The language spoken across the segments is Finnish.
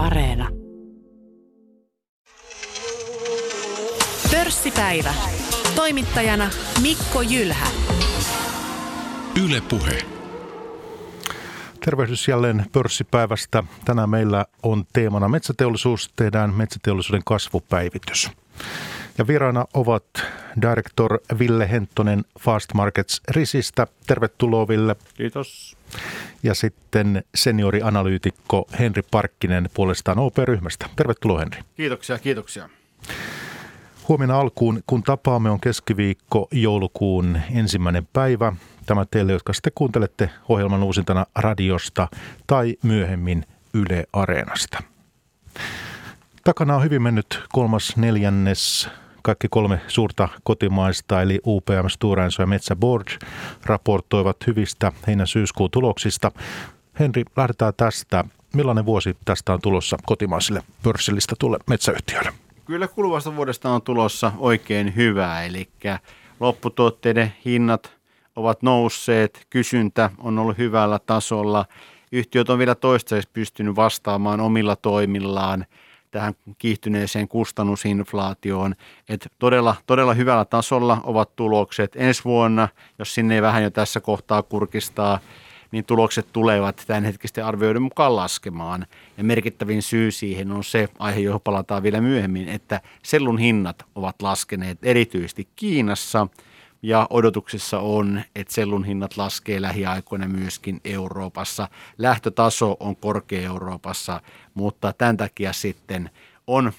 Areena. Pörssipäivä. Toimittajana Mikko Jylhä. Yle Puhe. Tervehdys jälleen pörssipäivästä. Tänään meillä on teemana metsäteollisuus. Tehdään metsäteollisuuden kasvupäivitys. Ja vieraana ovat director Ville Henttonen Fast Markets Risistä. Tervetuloa Ville. Kiitos. Ja sitten seniorianalyytikko Henri Parkkinen puolestaan OP-ryhmästä. Tervetuloa Henri. Kiitoksia, kiitoksia. Huomenna alkuun, kun tapaamme, on keskiviikko joulukuun ensimmäinen päivä. Tämä teille, jotka sitten kuuntelette ohjelman uusintana radiosta tai myöhemmin Yle Areenasta. Takana on hyvin mennyt kolmas neljännes kaikki kolme suurta kotimaista, eli UPM, Stora ja Metsä Board, raportoivat hyvistä heinä-syyskuun tuloksista. Henri, lähdetään tästä. Millainen vuosi tästä on tulossa kotimaisille pörssillistä tulle metsäyhtiöille? Kyllä kuluvasta vuodesta on tulossa oikein hyvä, eli lopputuotteiden hinnat ovat nousseet, kysyntä on ollut hyvällä tasolla, yhtiöt on vielä toistaiseksi pystynyt vastaamaan omilla toimillaan tähän kiihtyneeseen kustannusinflaatioon. että todella, todella hyvällä tasolla ovat tulokset. Ensi vuonna, jos sinne ei vähän jo tässä kohtaa kurkistaa, niin tulokset tulevat tämänhetkisten arvioiden mukaan laskemaan. Ja merkittävin syy siihen on se aihe, johon palataan vielä myöhemmin, että sellun hinnat ovat laskeneet erityisesti Kiinassa – ja odotuksissa on, että sellun hinnat laskee lähiaikoina myöskin Euroopassa. Lähtötaso on korkea Euroopassa, mutta tämän takia sitten on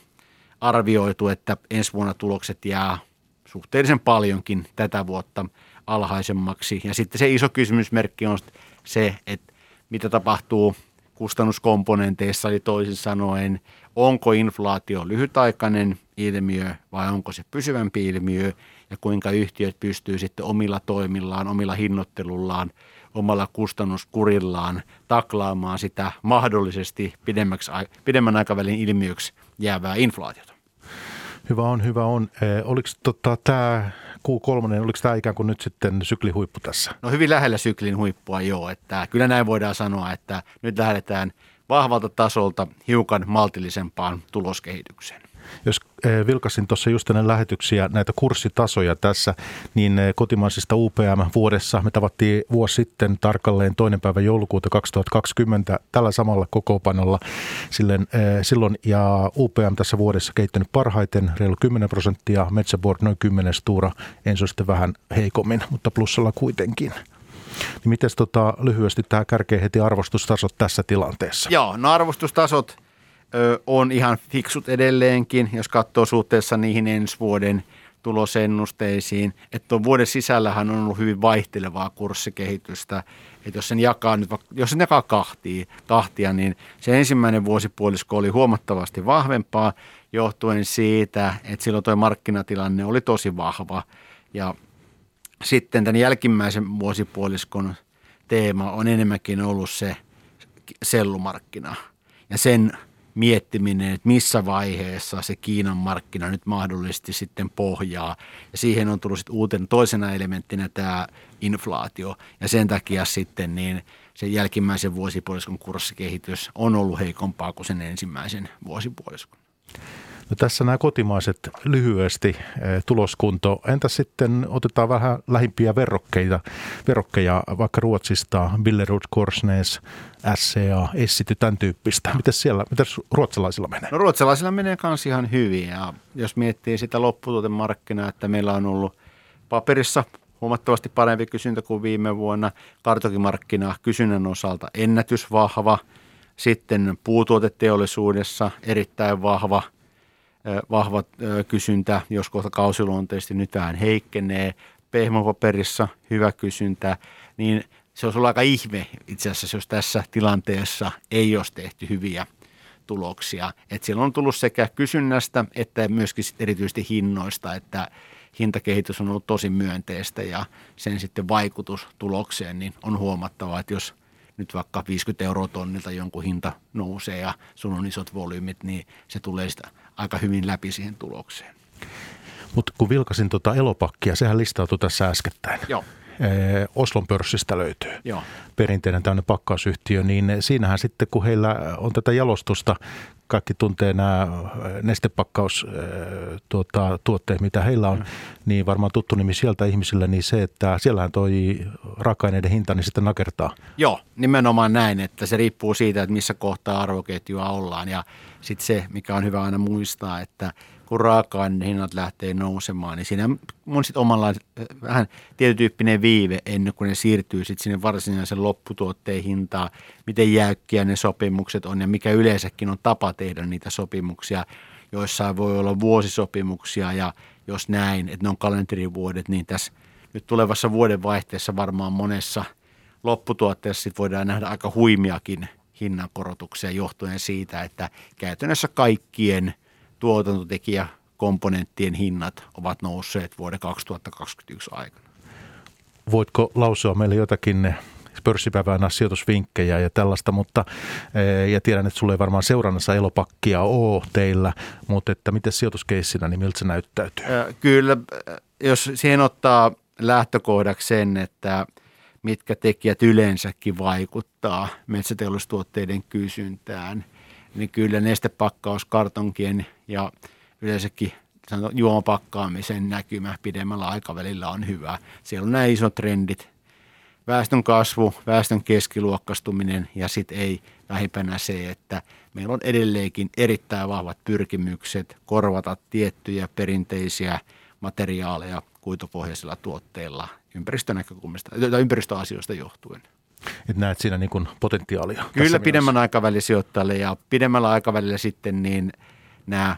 arvioitu, että ensi vuonna tulokset jää suhteellisen paljonkin tätä vuotta alhaisemmaksi. Ja sitten se iso kysymysmerkki on se, että mitä tapahtuu kustannuskomponenteissa, eli toisin sanoen, onko inflaatio lyhytaikainen ilmiö vai onko se pysyvämpi ilmiö ja kuinka yhtiöt pystyy sitten omilla toimillaan, omilla hinnoittelullaan, omalla kustannuskurillaan taklaamaan sitä mahdollisesti pidemmäksi, pidemmän aikavälin ilmiöksi jäävää inflaatiota. Hyvä on, hyvä on. Eh, oliko tota, tämä Q3, oliko tämä ikään kuin nyt sitten syklihuippu tässä? No hyvin lähellä syklin huippua joo, että kyllä näin voidaan sanoa, että nyt lähdetään vahvalta tasolta hiukan maltillisempaan tuloskehitykseen. Jos eh, vilkasin tuossa just ennen lähetyksiä näitä kurssitasoja tässä, niin eh, kotimaisista UPM-vuodessa me tavattiin vuosi sitten tarkalleen toinen päivä joulukuuta 2020 tällä samalla kokoopanolla silloin, eh, silloin ja UPM tässä vuodessa kehittynyt parhaiten, reilu 10 prosenttia, Metsäboard noin 10 tuura, Enso sitten vähän heikommin, mutta plussalla kuitenkin. Niin miten tota, lyhyesti tämä kärkee heti arvostustasot tässä tilanteessa? Joo, no arvostustasot – on ihan fiksut edelleenkin, jos katsoo suhteessa niihin ensi vuoden tulosennusteisiin. Että tuon vuoden sisällähän on ollut hyvin vaihtelevaa kurssikehitystä. Että jos sen jakaa, nyt, jos sen jakaa kahtia, kahtia, niin se ensimmäinen vuosipuolisko oli huomattavasti vahvempaa johtuen siitä, että silloin tuo markkinatilanne oli tosi vahva. Ja sitten tämän jälkimmäisen vuosipuoliskon teema on enemmänkin ollut se sellumarkkina. Ja sen miettiminen, että missä vaiheessa se Kiinan markkina nyt mahdollisesti sitten pohjaa. Ja siihen on tullut sitten uuten toisena elementtinä tämä inflaatio. Ja sen takia sitten niin se jälkimmäisen vuosipuoliskon kurssikehitys on ollut heikompaa kuin sen ensimmäisen vuosipuoliskon. No tässä nämä kotimaiset lyhyesti eh, tuloskunto. Entä sitten otetaan vähän lähimpiä verrokkeita, verrokkeja vaikka Ruotsista, Billerud, Korsnäs, SCA, Essity, tämän tyyppistä. Miten siellä, miten ruotsalaisilla menee? No ruotsalaisilla menee myös ihan hyvin ja jos miettii sitä lopputuotemarkkinaa, että meillä on ollut paperissa huomattavasti parempi kysyntä kuin viime vuonna. Kartokimarkkina kysynnän osalta ennätysvahva. Sitten puutuoteteollisuudessa erittäin vahva – vahva kysyntä, jos kohta kausiluonteisesti nyt vähän heikkenee. Pehmopaperissa hyvä kysyntä, niin se olisi ollut aika ihme itse asiassa, jos tässä tilanteessa ei olisi tehty hyviä tuloksia. Et siellä on tullut sekä kysynnästä että myöskin erityisesti hinnoista, että hintakehitys on ollut tosi myönteistä ja sen sitten vaikutus tulokseen niin on huomattava, että jos nyt vaikka 50 euroa tonnilta jonkun hinta nousee ja sun on isot volyymit, niin se tulee sitä aika hyvin läpi siihen tulokseen. Mutta kun vilkasin tuota elopakkia, sehän listautui tässä äskettäin. Joo. Oslon pörssistä löytyy. Joo. Perinteinen tämmöinen pakkausyhtiö, niin siinähän sitten kun heillä on tätä jalostusta, kaikki tuntee nämä nestepakkaus tuota, tuotteet, mitä heillä on, mm. niin varmaan tuttu nimi sieltä ihmisille, niin se, että siellähän toi raaka-aineiden hinta, niin sitten nakertaa. Joo, nimenomaan näin, että se riippuu siitä, että missä kohtaa arvoketjua ollaan ja sitten se, mikä on hyvä aina muistaa, että kun raaka hinnat lähtee nousemaan, niin siinä on sitten omanlainen vähän tietytyyppinen viive ennen kuin ne siirtyy sitten sinne varsinaisen lopputuotteen hintaan, miten jäykkiä ne sopimukset on ja mikä yleensäkin on tapa tehdä niitä sopimuksia. Joissain voi olla vuosisopimuksia ja jos näin, että ne on kalenterivuodet, niin tässä nyt tulevassa vuodenvaihteessa varmaan monessa lopputuotteessa sit voidaan nähdä aika huimiakin hinnankorotuksia johtuen siitä, että käytännössä kaikkien – tuotantotekijä komponenttien hinnat ovat nousseet vuoden 2021 aikana. Voitko lausua meille jotakin pörssipäivänä sijoitusvinkkejä ja tällaista, mutta eh, ja tiedän, että sulle ei varmaan seurannassa elopakkia ole teillä, mutta että miten sijoituskeissinä, niin miltä se näyttäytyy? Kyllä, jos siihen ottaa lähtökohdaksi sen, että mitkä tekijät yleensäkin vaikuttaa metsäteollisuustuotteiden kysyntään – niin kyllä nestepakkauskartonkien ja yleensäkin juomapakkaamisen näkymä pidemmällä aikavälillä on hyvä. Siellä on nämä isot trendit, väestön kasvu, väestön keskiluokkastuminen ja sitten ei vähimpänä se, että meillä on edelleenkin erittäin vahvat pyrkimykset korvata tiettyjä perinteisiä materiaaleja kuitupohjaisilla tuotteilla ympäristönäkökulmasta, ympäristöasioista johtuen. Et näet siinä niin kuin potentiaalia. Kyllä pidemmän aikavälin sijoittajalle ja pidemmällä aikavälillä sitten niin nämä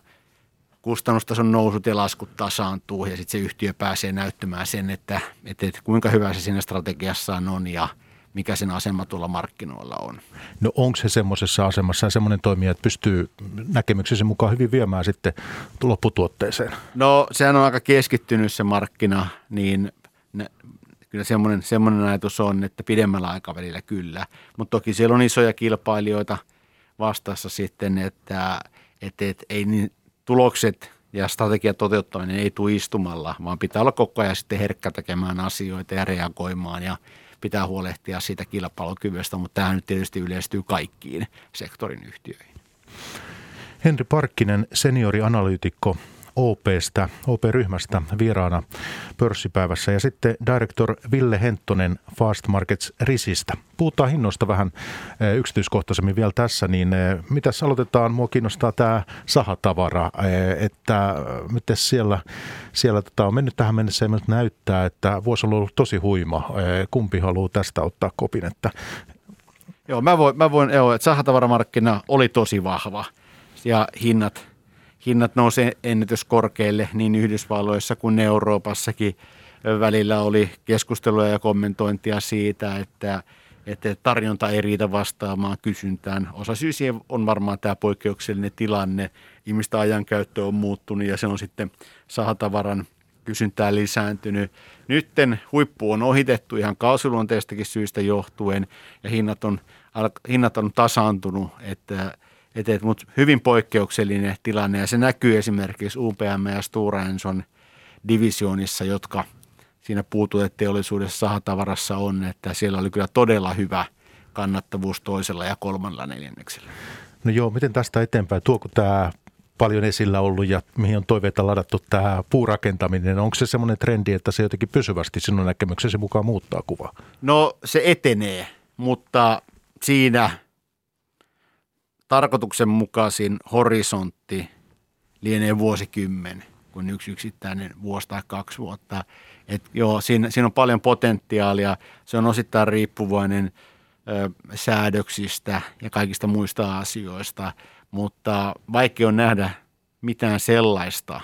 kustannustason nousut ja laskut tasaantuu ja sitten se yhtiö pääsee näyttämään sen, että, että, että kuinka hyvä se siinä strategiassaan on ja mikä sen asema tuolla markkinoilla on. No onko se semmoisessa asemassa ja semmoinen toimija, että pystyy näkemyksesi mukaan hyvin viemään sitten lopputuotteeseen? No sehän on aika keskittynyt se markkina, niin kyllä semmoinen, semmoinen ajatus on, että pidemmällä aikavälillä kyllä. Mutta toki siellä on isoja kilpailijoita vastassa sitten, että, että, että ei niin, tulokset ja strategian toteuttaminen ei tule istumalla, vaan pitää olla koko ajan sitten herkkä tekemään asioita ja reagoimaan ja pitää huolehtia siitä kilpailukyvystä, mutta tämähän nyt tietysti yleistyy kaikkiin sektorin yhtiöihin. Henri Parkkinen, seniorianalyytikko OPstä, OP-ryhmästä vieraana pörssipäivässä ja sitten director Ville Henttonen Fast Markets Risistä. Puhutaan hinnoista vähän eh, yksityiskohtaisemmin vielä tässä, niin eh, mitäs aloitetaan? Mua kiinnostaa tämä sahatavara, eh, että miten siellä, siellä tota, on mennyt tähän mennessä ja näyttää, että vuosi on ollut tosi huima. Kumpi haluaa tästä ottaa kopin? Että... Joo, mä voin, mä voin joo, että sahatavaramarkkina oli tosi vahva ja hinnat – hinnat nousee ennätyskorkeille niin Yhdysvalloissa kuin Euroopassakin. Välillä oli keskustelua ja kommentointia siitä, että, että tarjonta ei riitä vastaamaan kysyntään. Osa syy siihen on varmaan tämä poikkeuksellinen tilanne. Ihmistä ajankäyttö on muuttunut ja se on sitten sahatavaran kysyntää lisääntynyt. Nytten huippu on ohitettu ihan kausiluonteistakin syistä johtuen ja hinnat on, hinnat on tasaantunut, että et, et, mutta hyvin poikkeuksellinen tilanne ja se näkyy esimerkiksi UPM ja Stora Enson divisioonissa, jotka siinä puututeteollisuudessa sahatavarassa on, että siellä oli kyllä todella hyvä kannattavuus toisella ja kolmannella neljänneksellä. No joo, miten tästä eteenpäin? Tuoko tämä paljon esillä ollut ja mihin on toiveita ladattu tämä puurakentaminen? Onko se semmoinen trendi, että se jotenkin pysyvästi sinun näkemyksesi mukaan muuttaa kuvaa? No se etenee, mutta siinä – tarkoituksenmukaisin horisontti lienee vuosikymmen kuin yksi yksittäinen vuosi tai kaksi vuotta. Et joo, siinä, siinä on paljon potentiaalia. Se on osittain riippuvainen ö, säädöksistä ja kaikista muista asioista, mutta vaikea on nähdä mitään sellaista,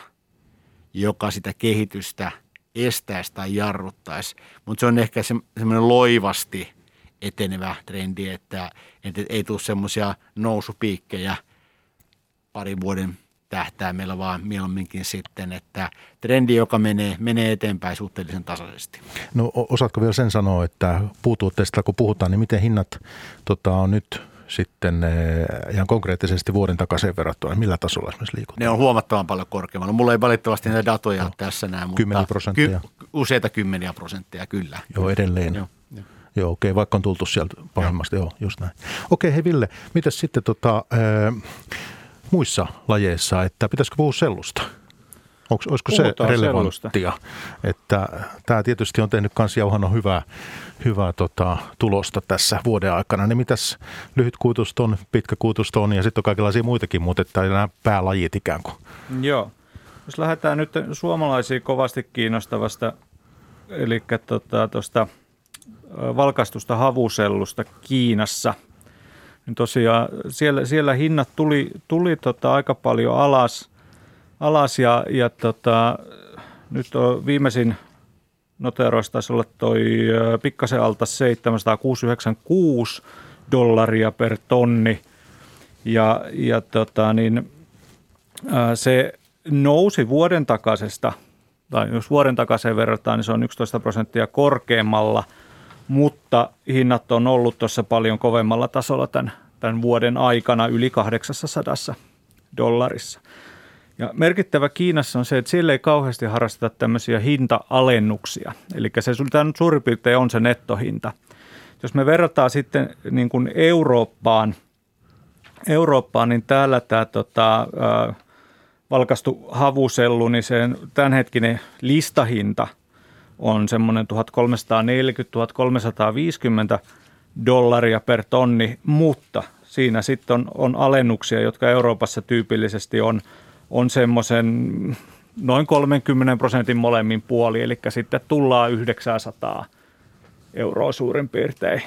joka sitä kehitystä estäisi tai jarruttaisi. Mutta se on ehkä se, semmoinen loivasti – etenevä trendi, että, että ei tule semmoisia nousupiikkejä parin vuoden tähtäimellä, vaan mieluumminkin sitten, että trendi, joka menee, menee eteenpäin suhteellisen tasaisesti. No osaatko vielä sen sanoa, että puutuotteista kun puhutaan, niin miten hinnat tota, on nyt sitten eh, ihan konkreettisesti vuoden takaisin verrattuna? Millä tasolla esimerkiksi liikutaan? Ne on huomattavan paljon korkeammalla. Mulla ei valitettavasti näitä datoja no. tässä näin, mutta 10 prosenttia. Ky- useita kymmeniä prosenttia kyllä. Joo, edelleen. Joo. Joo, okei, vaikka on tultu sieltä pahemmasta, joo, just näin. Okei, hei Ville, mitäs sitten tota, äh, muissa lajeissa, että pitäisikö puhua sellusta? Onko, olisiko Puhutaan se relevanttia? Että tämä tietysti on tehnyt myös jauhano hyvää, hyvää tota, tulosta tässä vuoden aikana. Niin mitäs lyhytkuitusta on, pitkäkuitusta on ja sitten on kaikenlaisia muitakin, mutta että nämä päälajit ikään kuin. Joo. Jos lähdetään nyt suomalaisia kovasti kiinnostavasta, eli tuosta tota, valkastusta havusellusta Kiinassa, niin tosiaan siellä, siellä hinnat tuli, tuli tota aika paljon alas – alas ja, ja tota, nyt on viimeisin noteroissa taisi olla toi pikkasen alta 796 dollaria per tonni. Ja, ja tota, niin, se nousi vuoden takaisesta, tai jos vuoden takaiseen verrataan, niin se on 11 prosenttia korkeammalla, mutta hinnat on ollut tuossa paljon kovemmalla tasolla tämän, tämän vuoden aikana yli 800 dollarissa. Ja merkittävä Kiinassa on se, että siellä ei kauheasti harrasteta tämmöisiä hinta-alennuksia. Eli se nyt suurin piirtein on se nettohinta. Jos me verrataan sitten niin kuin Eurooppaan, Eurooppaan, niin täällä tämä tota, äh, valkastu havusellu, niin sen tämänhetkinen listahinta on semmoinen 1340-1350 dollaria per tonni, mutta siinä sitten on, on alennuksia, jotka Euroopassa tyypillisesti on – on semmoisen noin 30 prosentin molemmin puoli, eli sitten tullaan 900 euroa suurin piirtein,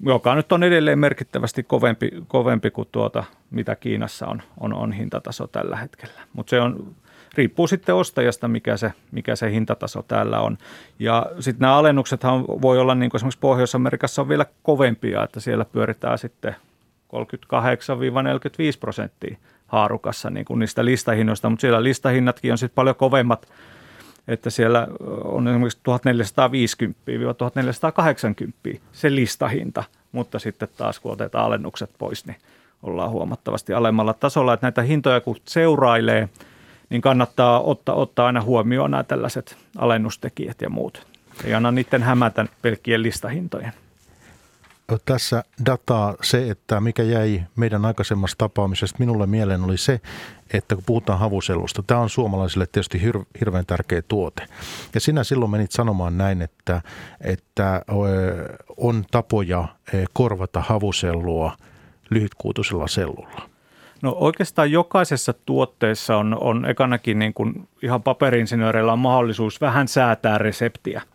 joka nyt on edelleen merkittävästi kovempi, kovempi kuin tuota, mitä Kiinassa on, on, on hintataso tällä hetkellä. Mutta se on, riippuu sitten ostajasta, mikä se, mikä se hintataso täällä on. Ja sitten nämä alennuksethan voi olla, niin kuin esimerkiksi Pohjois-Amerikassa on vielä kovempia, että siellä pyöritään sitten 38-45 prosenttia haarukassa niin kuin niistä listahinnoista, mutta siellä listahinnatkin on sitten paljon kovemmat, että siellä on esimerkiksi 1450-1480 se listahinta, mutta sitten taas kun otetaan alennukset pois, niin ollaan huomattavasti alemmalla tasolla, että näitä hintoja kun seurailee, niin kannattaa ottaa, ottaa aina huomioon nämä tällaiset alennustekijät ja muut. Ei anna niiden hämätä pelkkien listahintojen tässä dataa se, että mikä jäi meidän aikaisemmasta tapaamisesta minulle mieleen oli se, että kun puhutaan havusellusta, tämä on suomalaisille tietysti hir- hirveän tärkeä tuote. Ja sinä silloin menit sanomaan näin, että, että on tapoja korvata havusellua lyhytkuutuisella sellulla. No oikeastaan jokaisessa tuotteessa on, on ekanakin niin kuin ihan paperinsinööreillä on mahdollisuus vähän säätää reseptiä –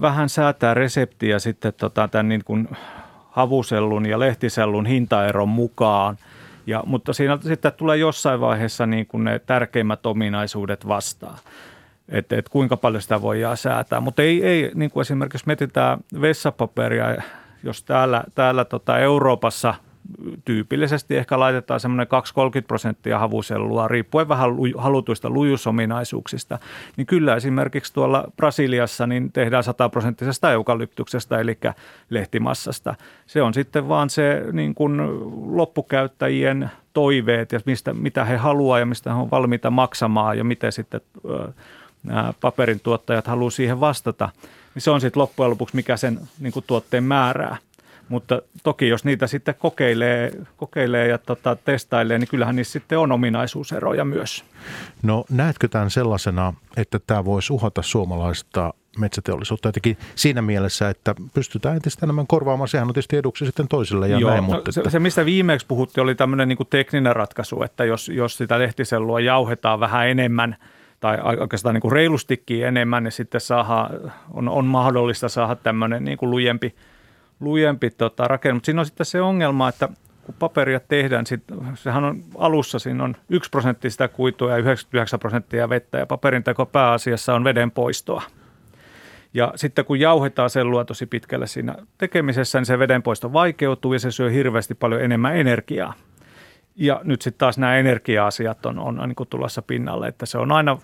vähän säätää reseptiä sitten tota, tämän niin kuin havusellun ja lehtisellun hintaeron mukaan. Ja, mutta siinä sitten tulee jossain vaiheessa niin kuin ne tärkeimmät ominaisuudet vastaan. Että et kuinka paljon sitä voidaan säätää. Mutta ei, ei niin kuin esimerkiksi mietitään vessapaperia, jos täällä, täällä tota Euroopassa – tyypillisesti ehkä laitetaan semmoinen 2-30 prosenttia havusellua, riippuen vähän halutuista lujusominaisuuksista, niin kyllä esimerkiksi tuolla Brasiliassa niin tehdään 100 prosenttisesta eukalyptuksesta, eli lehtimassasta. Se on sitten vaan se niin kuin loppukäyttäjien toiveet ja mistä, mitä he haluaa ja mistä he on valmiita maksamaan ja miten sitten nämä paperin tuottajat haluaa siihen vastata. Niin se on sitten loppujen lopuksi, mikä sen niin kuin tuotteen määrää. Mutta toki jos niitä sitten kokeilee, kokeilee ja tota, testailee, niin kyllähän niissä sitten on ominaisuuseroja myös. No näetkö tämän sellaisena, että tämä voisi uhata suomalaista metsäteollisuutta jotenkin siinä mielessä, että pystytään entistä enemmän korvaamaan. Sehän on tietysti eduksi sitten toisille ja Joo, näin. Mutta no, se, se, mistä viimeksi puhuttiin, oli tämmöinen niin tekninen ratkaisu, että jos, jos sitä lehtisellua jauhetaan vähän enemmän tai oikeastaan niin kuin reilustikin enemmän, niin sitten saada, on, on mahdollista saada tämmöinen niin kuin lujempi – lujempi tota, rakenne. Mutta siinä on sitten se ongelma, että kun paperia tehdään, sit, sehän on alussa, siinä on 1 prosentti sitä kuitua ja 99 prosenttia vettä ja paperin teko pääasiassa on veden poistoa. Ja sitten kun jauhetaan sellua tosi pitkälle siinä tekemisessä, niin se vedenpoisto vaikeutuu ja se syö hirveästi paljon enemmän energiaa. Ja nyt sitten taas nämä energia-asiat on, on niin kuin tulossa pinnalle, että se on aina,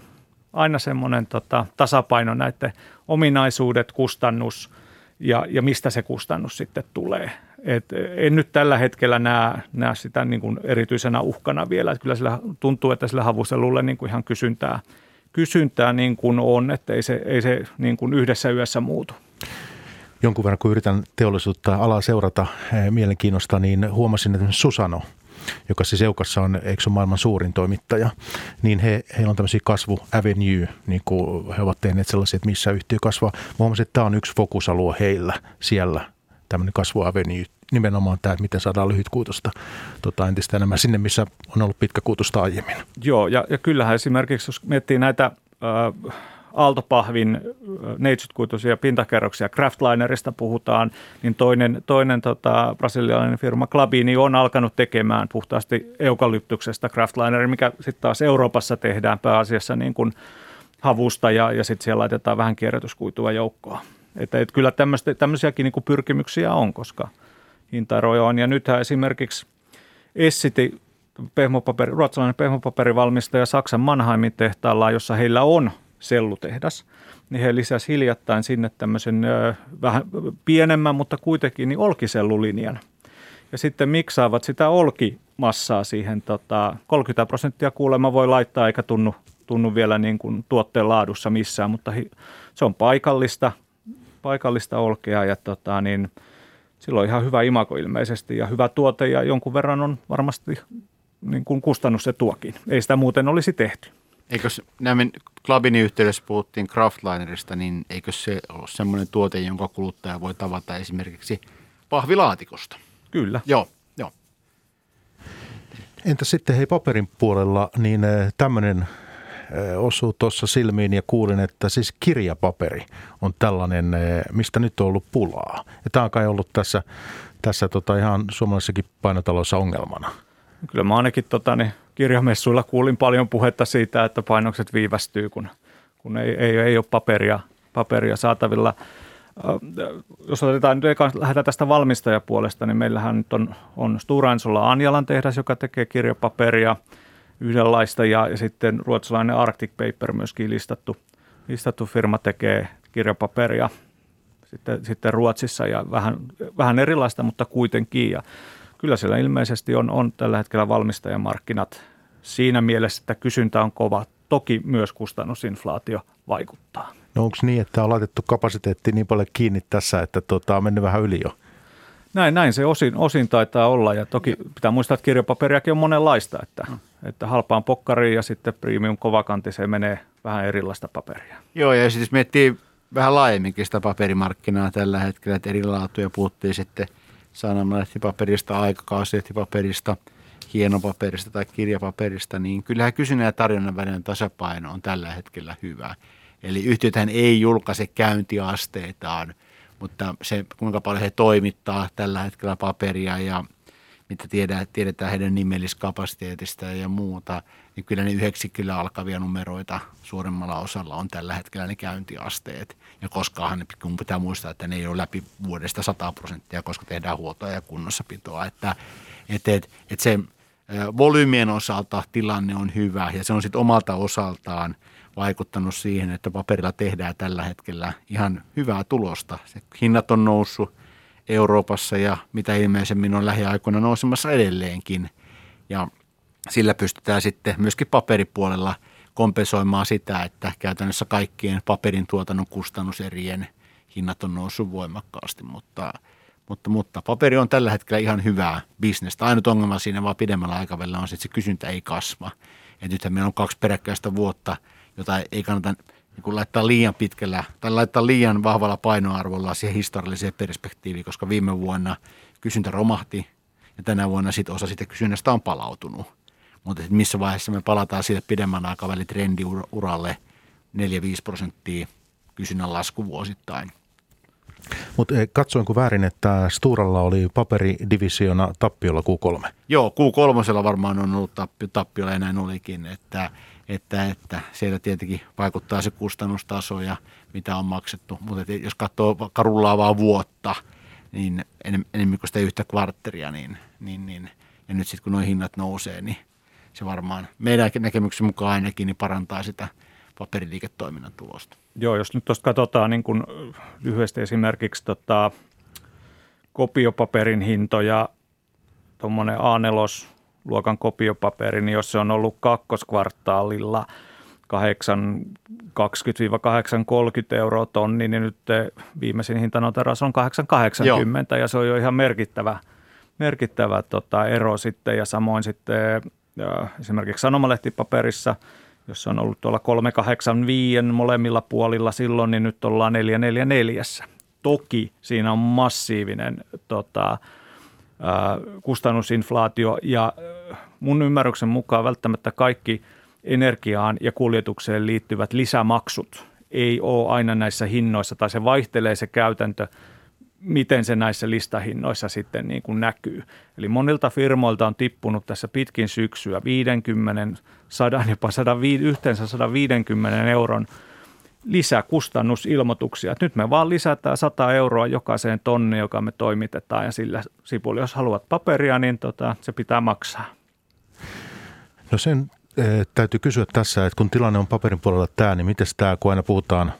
aina semmoinen tota, tasapaino näiden ominaisuudet, kustannus – ja, ja mistä se kustannus sitten tulee. Et en nyt tällä hetkellä näe, näe sitä niin kuin erityisenä uhkana vielä. Että kyllä sillä tuntuu, että sillä havuselulle niin kuin ihan kysyntää, kysyntää niin kuin on, että ei se, ei se niin kuin yhdessä yössä muutu jonkun verran, kun yritän teollisuutta alaa seurata eh, mielenkiinnosta, niin huomasin, että Susano, joka siis Eukassa on, eikö se maailman suurin toimittaja, niin he, heillä on tämmöisiä kasvu avenue, niin kuin he ovat tehneet sellaisia, että missä yhtiö kasvaa. Mä huomasin, että tämä on yksi fokusalue heillä siellä, tämmöinen kasvu avenue, nimenomaan tämä, että miten saadaan lyhytkuutosta tota, entistä enemmän sinne, missä on ollut pitkäkuutosta aiemmin. Joo, ja, ja kyllähän esimerkiksi, jos miettii näitä äh, aaltopahvin neitsytkuituisia pintakerroksia, Kraftlinerista puhutaan, niin toinen, toinen tota, brasilialainen firma Klabini on alkanut tekemään puhtaasti eukalyptuksesta Kraftlinerin, mikä sitten taas Euroopassa tehdään pääasiassa niin kuin havusta ja, ja sitten siellä laitetaan vähän kierrätyskuitua joukkoa. Että et kyllä tämmöisiäkin niin pyrkimyksiä on, koska hintaeroja on. Ja nythän esimerkiksi Essiti, pehmopaperi, ruotsalainen pehmopaperivalmistaja Saksan Mannheimin tehtaalla, jossa heillä on sellutehdas, niin he lisäsivät hiljattain sinne tämmöisen ö, vähän pienemmän, mutta kuitenkin niin olkisellulinjan. Ja sitten miksaavat sitä olkimassaa siihen, tota, 30 prosenttia kuulemma voi laittaa eikä tunnu, tunnu vielä niin kuin tuotteen laadussa missään, mutta hi, se on paikallista, paikallista olkea ja tota, niin, silloin ihan hyvä imako ilmeisesti ja hyvä tuote ja jonkun verran on varmasti niin kuin kustannus se tuokin. Ei sitä muuten olisi tehty. Eikö näin Clubin yhteydessä puhuttiin Kraftlinerista, niin eikö se ole semmoinen tuote, jonka kuluttaja voi tavata esimerkiksi pahvilaatikosta? Kyllä. Joo, joo. Entä sitten hei paperin puolella, niin eh, tämmöinen eh, osuu tuossa silmiin ja kuulin, että siis kirjapaperi on tällainen, eh, mistä nyt on ollut pulaa. Ja tämä on kai ollut tässä, tässä tota ihan suomalaisessakin painotalossa ongelmana. Kyllä mä ainakin tota, niin kirjamessuilla kuulin paljon puhetta siitä, että painokset viivästyy, kun, kun ei, ei, ei ole paperia, paperia saatavilla. Jos otetaan nyt eka, lähdetään tästä valmistajapuolesta, niin meillähän nyt on, on Stora Ensolla Anjalan tehdas, joka tekee kirjapaperia yhdenlaista ja, ja sitten ruotsalainen Arctic Paper myöskin listattu, listattu firma tekee kirjapaperia sitten, sitten Ruotsissa ja vähän, vähän erilaista, mutta kuitenkin. Ja kyllä siellä ilmeisesti on, on tällä hetkellä valmistajamarkkinat siinä mielessä, että kysyntä on kova. Toki myös kustannusinflaatio vaikuttaa. No onko niin, että on laitettu kapasiteetti niin paljon kiinni tässä, että tota, on mennyt vähän yli jo? Näin, näin se osin, osin taitaa olla ja toki pitää muistaa, että kirjapaperiakin on monenlaista, että, mm. että halpaan pokkariin ja sitten premium kovakantiseen menee vähän erilaista paperia. Joo ja siis miettii vähän laajemminkin sitä paperimarkkinaa tällä hetkellä, että eri laatuja puhuttiin sitten sanomalehtipaperista, aikakauslehtipaperista – hienopaperista tai kirjapaperista, niin kyllähän kysynnän ja tarjonnan välinen tasapaino on tällä hetkellä hyvä. Eli yhtiöthän ei julkaise käyntiasteitaan, mutta se kuinka paljon he toimittaa tällä hetkellä paperia ja mitä tiedetään, tiedetään heidän nimelliskapasiteetista ja muuta, niin kyllä ne kyllä alkavia numeroita suuremmalla osalla on tällä hetkellä ne käyntiasteet. Ja koskaan kun pitää muistaa, että ne ei ole läpi vuodesta 100 prosenttia, koska tehdään huoltoa ja kunnossapitoa. Että, että, että, että se volyymien osalta tilanne on hyvä ja se on sitten omalta osaltaan vaikuttanut siihen, että paperilla tehdään tällä hetkellä ihan hyvää tulosta. Se hinnat on noussut Euroopassa ja mitä ilmeisemmin on lähiaikoina nousemassa edelleenkin ja sillä pystytään sitten myöskin paperipuolella kompensoimaan sitä, että käytännössä kaikkien paperin tuotannon kustannuserien hinnat on noussut voimakkaasti, mutta – mutta, mutta paperi on tällä hetkellä ihan hyvää bisnestä. Ainut ongelma siinä vaan pidemmällä aikavälillä on se, että se kysyntä ei kasva. Et nythän meillä on kaksi peräkkäistä vuotta, jota ei kannata niin kuin laittaa liian pitkällä tai laittaa liian vahvalla painoarvolla siihen historialliseen perspektiiviin, koska viime vuonna kysyntä romahti ja tänä vuonna sit osa siitä kysynnästä on palautunut. Mutta missä vaiheessa me palataan siitä pidemmän aikavälin trendiuralle 4-5 prosenttia kysynnän lasku vuosittain. Mutta eh, katsoinko väärin, että Sturalla oli paperidivisiona tappiolla Q3? Joo, Q3 varmaan on ollut tappio, tappiolla ja näin olikin, että, että, että siellä tietenkin vaikuttaa se kustannustaso ja mitä on maksettu. Mutta jos katsoo vaikka rullaavaa vuotta, niin enemmän kuin sitä yhtä kvartteria, niin, niin, niin ja nyt sitten kun nuo hinnat nousee, niin se varmaan meidän näkemyksen mukaan ainakin niin parantaa sitä paperiliiketoiminnan tulosta. Joo, jos nyt tuosta katsotaan niin kuin lyhyesti esimerkiksi tota, kopiopaperin hintoja, tuommoinen A4 luokan kopiopaperi, niin jos se on ollut kakkoskvartaalilla 820-830 euroa tonni, niin nyt viimeisin hintanoteraus on 880 ja se on jo ihan merkittävä, merkittävä tota, ero sitten. Ja samoin sitten ja esimerkiksi sanomalehtipaperissa, jos on ollut tuolla 385 molemmilla puolilla silloin, niin nyt ollaan 444. Toki siinä on massiivinen tota, kustannusinflaatio ja mun ymmärryksen mukaan välttämättä kaikki energiaan ja kuljetukseen liittyvät lisämaksut ei ole aina näissä hinnoissa tai se vaihtelee se käytäntö, miten se näissä listahinnoissa sitten niin kuin näkyy. Eli monilta firmoilta on tippunut tässä pitkin syksyä 50, 100, jopa 100, yhteensä 150 euron lisäkustannusilmoituksia. Nyt me vaan lisätään 100 euroa jokaiseen tonni, joka me toimitetaan ja sillä sipuli, jos haluat paperia, niin tota, se pitää maksaa. No sen e, täytyy kysyä tässä, että kun tilanne on paperin puolella tämä, niin miten tämä, kun aina puhutaan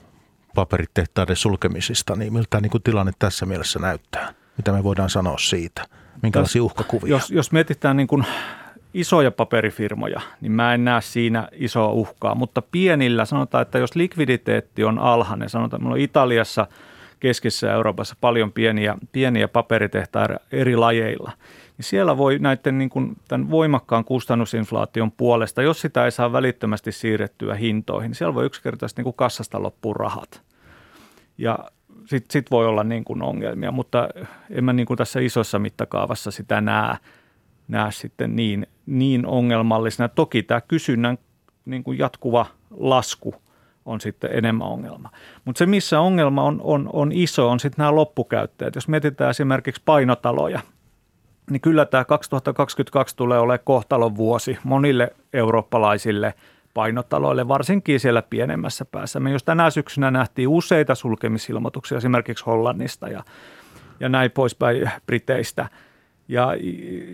paperitehtaiden sulkemisista, niin miltä niin kuin tilanne tässä mielessä näyttää? Mitä me voidaan sanoa siitä? Minkälaisia uhkakuvia? Jos, jos mietitään niin kuin isoja paperifirmoja, niin mä en näe siinä isoa uhkaa. Mutta pienillä sanotaan, että jos likviditeetti on alhainen, sanotaan, että meillä on Italiassa, keskisessä Euroopassa paljon pieniä, pieniä paperitehtaita eri lajeilla, niin siellä voi näiden niin kuin, tämän voimakkaan kustannusinflaation puolesta, jos sitä ei saa välittömästi siirrettyä hintoihin, niin siellä voi yksinkertaisesti niin kuin kassasta loppua rahat. Ja sitten sit voi olla niin kuin ongelmia, mutta en mä niin kuin tässä isossa mittakaavassa sitä näe näe sitten niin, niin ongelmallisena. Toki tämä kysynnän niin kuin jatkuva lasku on sitten enemmän ongelma. Mutta se, missä ongelma on, on, on iso, on sitten nämä loppukäyttäjät. Jos mietitään esimerkiksi painotaloja, niin kyllä tämä 2022 tulee olemaan kohtalon vuosi monille eurooppalaisille painotaloille, varsinkin siellä pienemmässä päässä. Me jos tänä syksynä nähtiin useita sulkemisilmoituksia esimerkiksi Hollannista ja, ja näin poispäin Briteistä – ja,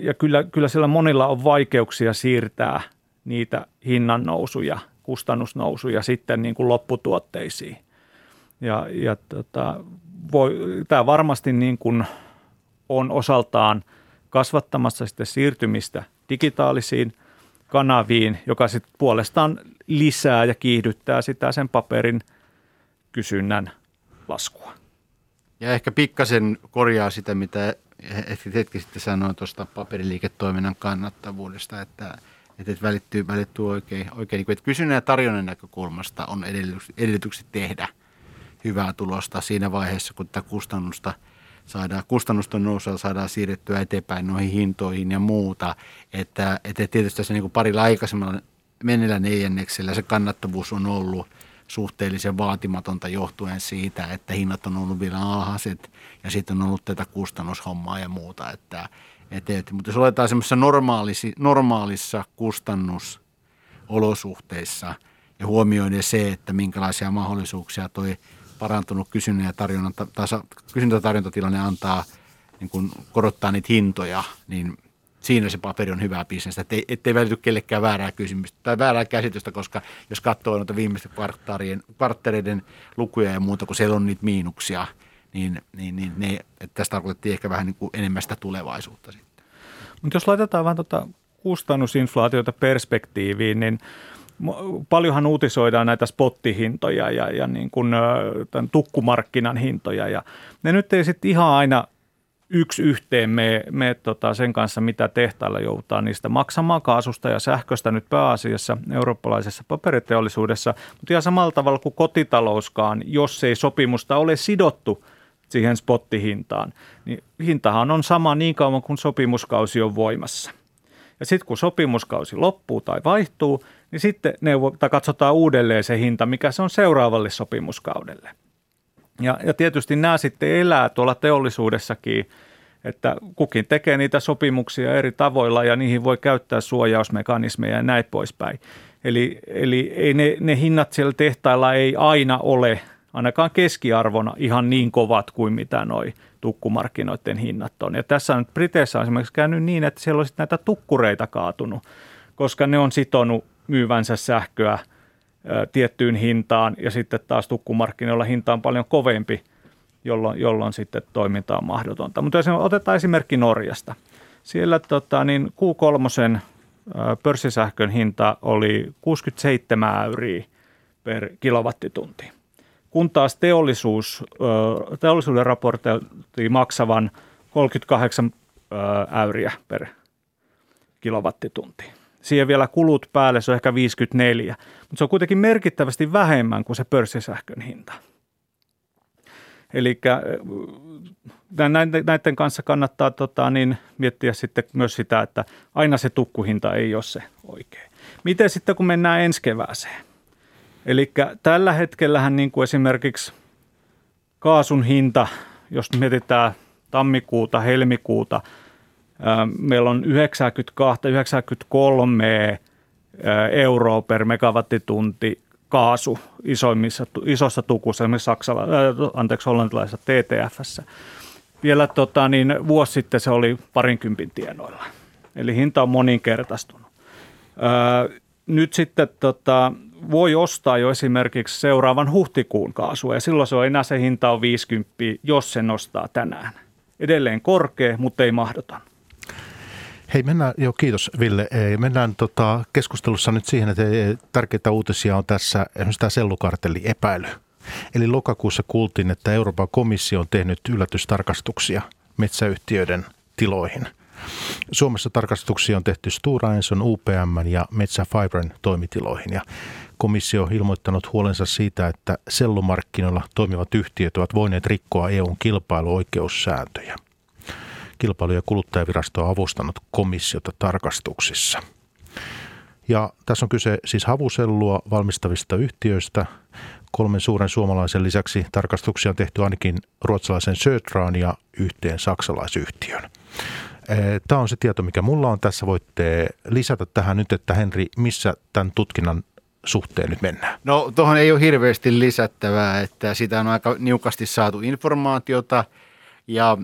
ja kyllä, kyllä siellä monilla on vaikeuksia siirtää niitä hinnannousuja, kustannusnousuja sitten niin kuin lopputuotteisiin. Ja, ja tota, voi, tämä varmasti niin kuin on osaltaan kasvattamassa sitten siirtymistä digitaalisiin kanaviin, joka sitten puolestaan lisää ja kiihdyttää sitä sen paperin kysynnän laskua. Ja ehkä pikkasen korjaa sitä, mitä hetki sitten sanoin tuosta paperiliiketoiminnan kannattavuudesta, että, että välittyy, välittyy oikein, oikein niin että kysynnän ja tarjonnan näkökulmasta on edellytykset tehdä hyvää tulosta siinä vaiheessa, kun tätä kustannusta saadaan, kustannusten nousua saadaan siirrettyä eteenpäin noihin hintoihin ja muuta. Että, että tietysti tässä niin kuin parilla aikaisemmalla menellä neljänneksellä se kannattavuus on ollut suhteellisen vaatimatonta johtuen siitä, että hinnat on ollut vielä alhaiset ja sitten on ollut tätä kustannushommaa ja muuta. Että, et, et, mutta jos oletaan semmoisessa normaalisi, normaalissa kustannusolosuhteissa ja huomioiden se, että minkälaisia mahdollisuuksia toi parantunut kysynnän ja tarjonnan, tasa, kysyntätarjontatilanne antaa niin kun korottaa niitä hintoja, niin siinä se paperi on hyvää bisnestä, ettei, ettei välity kellekään väärää kysymystä tai väärää käsitystä, koska jos katsoo noita viimeisten kvarttereiden lukuja ja muuta, kun siellä on niitä miinuksia, niin, niin, niin ne, että tästä tarkoitettiin ehkä vähän niin enemmän sitä tulevaisuutta sitten. Mutta jos laitetaan vähän tuota kustannusinflaatiota perspektiiviin, niin paljonhan uutisoidaan näitä spottihintoja ja, ja niin kuin, tämän tukkumarkkinan hintoja ja ne nyt ei sitten ihan aina yksi yhteen me, me tota sen kanssa, mitä tehtailla joudutaan niistä maksamaan kaasusta ja sähköstä nyt pääasiassa eurooppalaisessa paperiteollisuudessa, mutta ihan samalla tavalla kuin kotitalouskaan, jos ei sopimusta ole sidottu siihen spottihintaan, niin hintahan on sama niin kauan kuin sopimuskausi on voimassa. Ja sitten kun sopimuskausi loppuu tai vaihtuu, niin sitten neuvo, tai katsotaan uudelleen se hinta, mikä se on seuraavalle sopimuskaudelle. Ja, ja tietysti nämä sitten elää tuolla teollisuudessakin, että kukin tekee niitä sopimuksia eri tavoilla ja niihin voi käyttää suojausmekanismeja ja näin poispäin. Eli, eli ei ne, ne hinnat siellä tehtailla ei aina ole ainakaan keskiarvona ihan niin kovat kuin mitä noi tukkumarkkinoiden hinnat on. Ja tässä on Briteissä on esimerkiksi käynyt niin, että siellä olisi näitä tukkureita kaatunut, koska ne on sitonut myyvänsä sähköä – tiettyyn hintaan ja sitten taas tukkumarkkinoilla hinta on paljon kovempi jolloin, jolloin sitten toiminta on mahdotonta. Mutta jos otetaan esimerkki Norjasta. Siellä tota, niin Q3 pörssisähkön hinta oli 67 euroa per kilowattitunti. Kun taas teollisuus, teollisuuden raportoitiin maksavan 38 äyriä per kilowattitunti. Siihen vielä kulut päälle, se on ehkä 54, mutta se on kuitenkin merkittävästi vähemmän kuin se pörssisähkön hinta. Eli näiden kanssa kannattaa tota, niin, miettiä sitten myös sitä, että aina se tukkuhinta ei ole se oikein. Miten sitten kun mennään ensi kevääseen? Eli tällä hetkellähän niin kuin esimerkiksi kaasun hinta, jos mietitään tammikuuta, helmikuuta, meillä on 92-93 euroa per megawattitunti kaasu isoimmissa, isossa tukussa, esimerkiksi Saksalla, äh, anteeksi, hollantilaisessa TTFssä. Vielä tota, niin vuosi sitten se oli parinkympin tienoilla. Eli hinta on moninkertaistunut. Nyt sitten tota, voi ostaa jo esimerkiksi seuraavan huhtikuun kaasua ja silloin se on enää se hinta on 50, jos se nostaa tänään. Edelleen korkea, mutta ei mahdoton. Hei, mennään, joo kiitos Ville. Mennään tota, keskustelussa nyt siihen, että tärkeitä uutisia on tässä esimerkiksi tämä sellukartelli epäily. Eli lokakuussa kuultiin, että Euroopan komissio on tehnyt yllätystarkastuksia metsäyhtiöiden tiloihin. Suomessa tarkastuksia on tehty Stora Enson, UPM ja Metsäfibren toimitiloihin ja komissio on ilmoittanut huolensa siitä, että sellumarkkinoilla toimivat yhtiöt ovat voineet rikkoa EUn kilpailuoikeussääntöjä. Kilpailu- ja kuluttajavirasto on avustanut komissiota tarkastuksissa. Ja tässä on kyse siis havusellua valmistavista yhtiöistä. Kolmen suuren suomalaisen lisäksi tarkastuksia on tehty ainakin ruotsalaisen Södraan ja yhteen saksalaisyhtiön. Tämä on se tieto, mikä mulla on tässä. Voitte lisätä tähän nyt, että Henri, missä tämän tutkinnan suhteen nyt mennään? No tuohon ei ole hirveästi lisättävää, että sitä on aika niukasti saatu informaatiota ja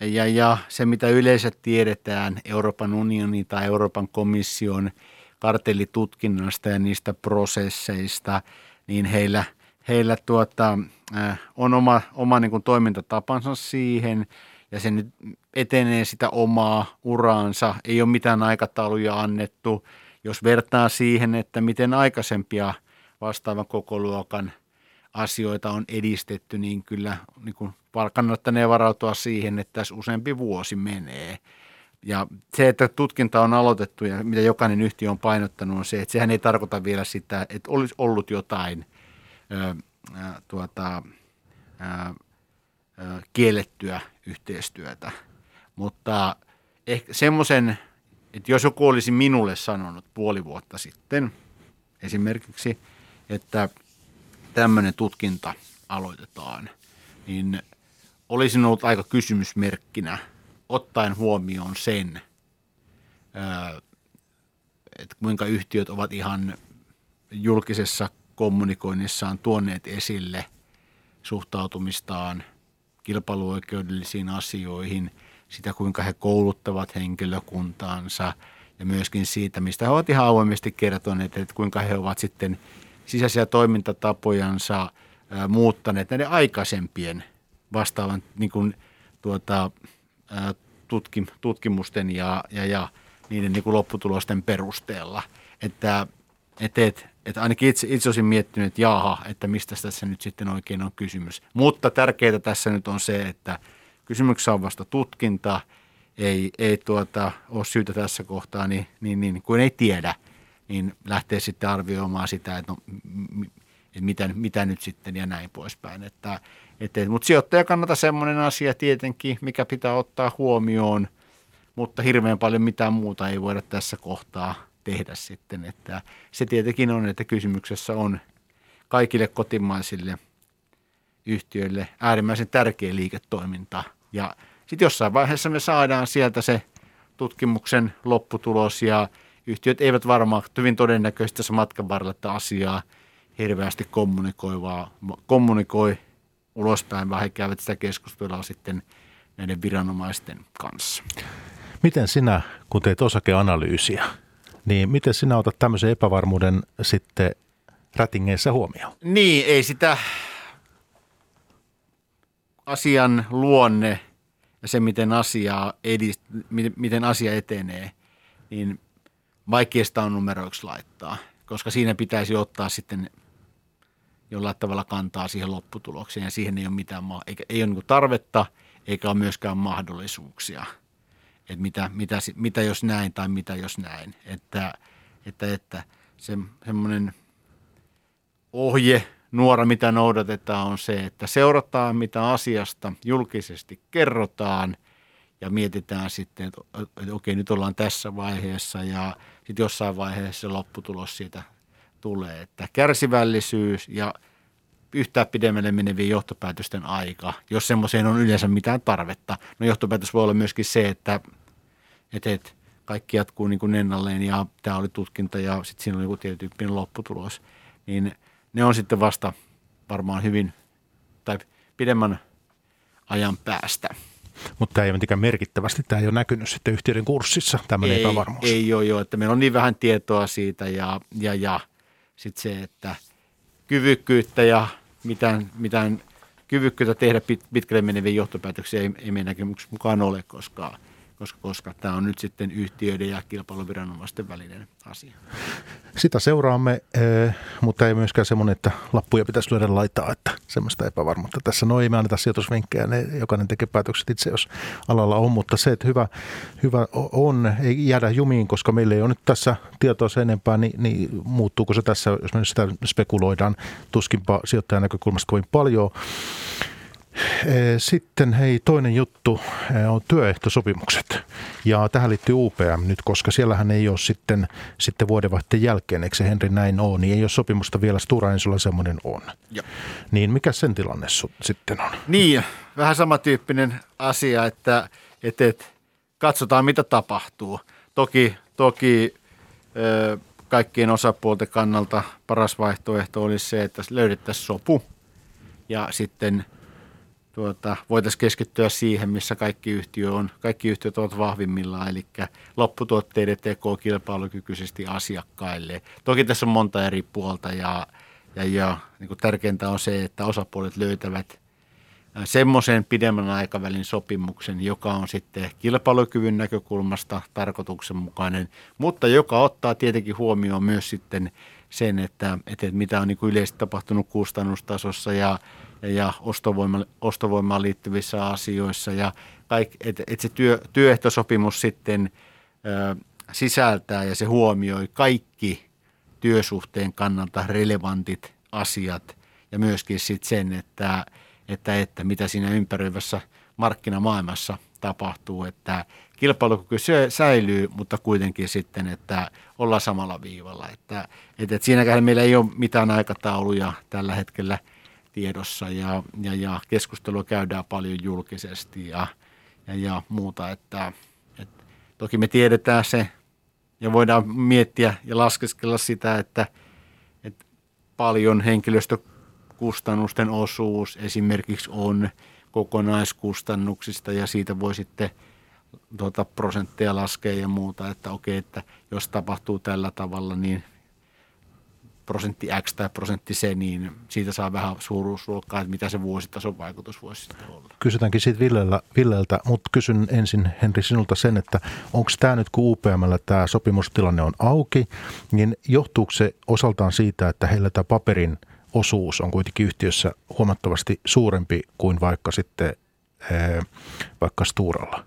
ja, ja se, mitä yleensä tiedetään Euroopan unionin tai Euroopan komission kartellitutkinnasta ja niistä prosesseista, niin heillä, heillä tuota, äh, on oma, oma niin kuin toimintatapansa siihen ja se nyt etenee sitä omaa uraansa. Ei ole mitään aikatauluja annettu. Jos vertaa siihen, että miten aikaisempia vastaavan kokoluokan asioita on edistetty, niin kyllä niin kuin kannattanee varautua siihen, että tässä useampi vuosi menee. Ja se, että tutkinta on aloitettu ja mitä jokainen yhtiö on painottanut, on se, että sehän ei tarkoita vielä sitä, että olisi ollut jotain ö, tuota, ö, ö, kiellettyä yhteistyötä. Mutta ehkä semmoisen, että jos joku olisi minulle sanonut puoli vuotta sitten esimerkiksi, että tämmöinen tutkinta aloitetaan, niin – olisin ollut aika kysymysmerkkinä ottaen huomioon sen, että kuinka yhtiöt ovat ihan julkisessa kommunikoinnissaan tuoneet esille suhtautumistaan kilpailuoikeudellisiin asioihin, sitä kuinka he kouluttavat henkilökuntaansa ja myöskin siitä, mistä he ovat ihan avoimesti kertoneet, että kuinka he ovat sitten sisäisiä toimintatapojansa muuttaneet näiden aikaisempien – vastaavan niin kuin, tuota, tutkim, tutkimusten ja, ja, ja niiden niin kuin lopputulosten perusteella. Että et, et, et ainakin itse, itse olisin miettinyt, että jaha, että mistä tässä nyt sitten oikein on kysymys. Mutta tärkeää tässä nyt on se, että kysymyksessä on vasta tutkinta, ei, ei tuota, ole syytä tässä kohtaa, niin, niin, niin kun ei tiedä, niin lähtee sitten arvioimaan sitä, että, no, että mitä, mitä nyt sitten ja näin poispäin. Että, mutta sijoittaja kannata semmoinen asia tietenkin, mikä pitää ottaa huomioon, mutta hirveän paljon mitään muuta ei voida tässä kohtaa tehdä sitten. Että se tietenkin on, että kysymyksessä on kaikille kotimaisille yhtiöille äärimmäisen tärkeä liiketoiminta. Ja sitten jossain vaiheessa me saadaan sieltä se tutkimuksen lopputulos ja yhtiöt eivät varmaan hyvin todennäköisesti tässä matkan varrella asiaa hirveästi kommunikoivaa, kommunikoi ulospäin, vaan he käyvät sitä keskustelua sitten näiden viranomaisten kanssa. Miten sinä, kun teet osakeanalyysiä, niin miten sinä otat tämmöisen epävarmuuden sitten rätingeissä huomioon? Niin, ei sitä, asian luonne ja se, miten, asiaa edist, miten asia etenee, niin vaikeasta on numeroiksi laittaa, koska siinä pitäisi ottaa sitten jollain tavalla kantaa siihen lopputulokseen ja siihen ei ole mitään, eikä, ei ole niin tarvetta eikä ole myöskään mahdollisuuksia, että mitä, mitä, mitä jos näin tai mitä jos näin, että, että, että se, semmoinen ohje nuora, mitä noudatetaan, on se, että seurataan, mitä asiasta julkisesti kerrotaan ja mietitään sitten, että, että okei, nyt ollaan tässä vaiheessa ja sitten jossain vaiheessa se lopputulos siitä tulee. Että kärsivällisyys ja yhtään pidemmälle menevien johtopäätösten aika, jos semmoiseen on yleensä mitään tarvetta. No johtopäätös voi olla myöskin se, että, että, että kaikki jatkuu niin kuin ennalleen ja tämä oli tutkinta ja sitten siinä oli joku tietyn lopputulos. Niin ne on sitten vasta varmaan hyvin tai pidemmän ajan päästä. Mutta tämä ei mitenkään merkittävästi, tämä ei ole näkynyt sitten yhtiöiden kurssissa, tämmöinen ei, epävarmuus. Ei ole jo, että meillä on niin vähän tietoa siitä ja, ja, ja sitten se, että kyvykkyyttä ja mitään, mitään kyvykkyyttä tehdä pit, pitkälle meneviä johtopäätöksiä ei, ei meidän näkemyksen mukaan ole, koska koska, koska tämä on nyt sitten yhtiöiden ja kilpailuviranomaisten välinen asia. Sitä seuraamme, eh, mutta ei myöskään semmoinen, että lappuja pitäisi lyödä laittaa, että semmoista epävarmuutta. Tässä no ei me anneta sijoitusvinkkejä, ne, jokainen tekee päätökset itse, jos alalla on, mutta se, että hyvä, hyvä on, ei jäädä jumiin, koska meillä ei ole nyt tässä tietoa sen enempää, niin, niin muuttuuko se tässä, jos me sitä spekuloidaan, tuskinpa sijoittajan näkökulmasta kovin paljon. Sitten hei, toinen juttu on työehtosopimukset. Ja tähän liittyy UPM nyt, koska siellähän ei ole sitten, sitten vuodenvaihteen jälkeen, eikö se Henri näin ole, niin ei ole sopimusta vielä Stura Ensolla semmoinen on. Ja. Niin mikä sen tilanne sitten on? Niin, vähän samantyyppinen asia, että, että, että katsotaan mitä tapahtuu. Toki, toki kaikkien osapuolten kannalta paras vaihtoehto olisi se, että löydettäisiin sopu ja sitten – tuota, voitaisiin keskittyä siihen, missä kaikki, yhtiö on, kaikki yhtiöt ovat vahvimmillaan, eli lopputuotteiden teko kilpailukykyisesti asiakkaille. Toki tässä on monta eri puolta ja, ja, ja niin kuin tärkeintä on se, että osapuolet löytävät semmoisen pidemmän aikavälin sopimuksen, joka on sitten kilpailukyvyn näkökulmasta tarkoituksenmukainen, mutta joka ottaa tietenkin huomioon myös sitten sen, että, että mitä on niin kuin yleisesti tapahtunut kustannustasossa ja ja ostovoima, ostovoimaan liittyvissä asioissa ja että et se työ, työehtosopimus sitten ö, sisältää ja se huomioi kaikki työsuhteen kannalta relevantit asiat ja myöskin sitten sen, että, että, että mitä siinä ympäröivässä markkinamaailmassa tapahtuu, että kilpailukyky säilyy, mutta kuitenkin sitten, että ollaan samalla viivalla. Että, että, että siinäkään meillä ei ole mitään aikatauluja tällä hetkellä – tiedossa ja, ja, ja keskustelua käydään paljon julkisesti ja, ja, ja muuta. Että, et, toki me tiedetään se ja voidaan miettiä ja laskeskella sitä, että, että paljon henkilöstökustannusten osuus esimerkiksi on kokonaiskustannuksista ja siitä voi sitten tuota, prosentteja laskea ja muuta, että okei, että jos tapahtuu tällä tavalla, niin prosentti X tai prosentti C, niin siitä saa vähän suuruusluokkaa, että mitä se vuositason vaikutus voisi sitten olla. Kysytäänkin siitä Villellä, Villeltä, mutta kysyn ensin Henri sinulta sen, että onko tämä nyt kun UPMllä tämä sopimustilanne on auki, niin johtuuko se osaltaan siitä, että heillä tämä paperin osuus on kuitenkin yhtiössä huomattavasti suurempi kuin vaikka sitten vaikka Sturalla?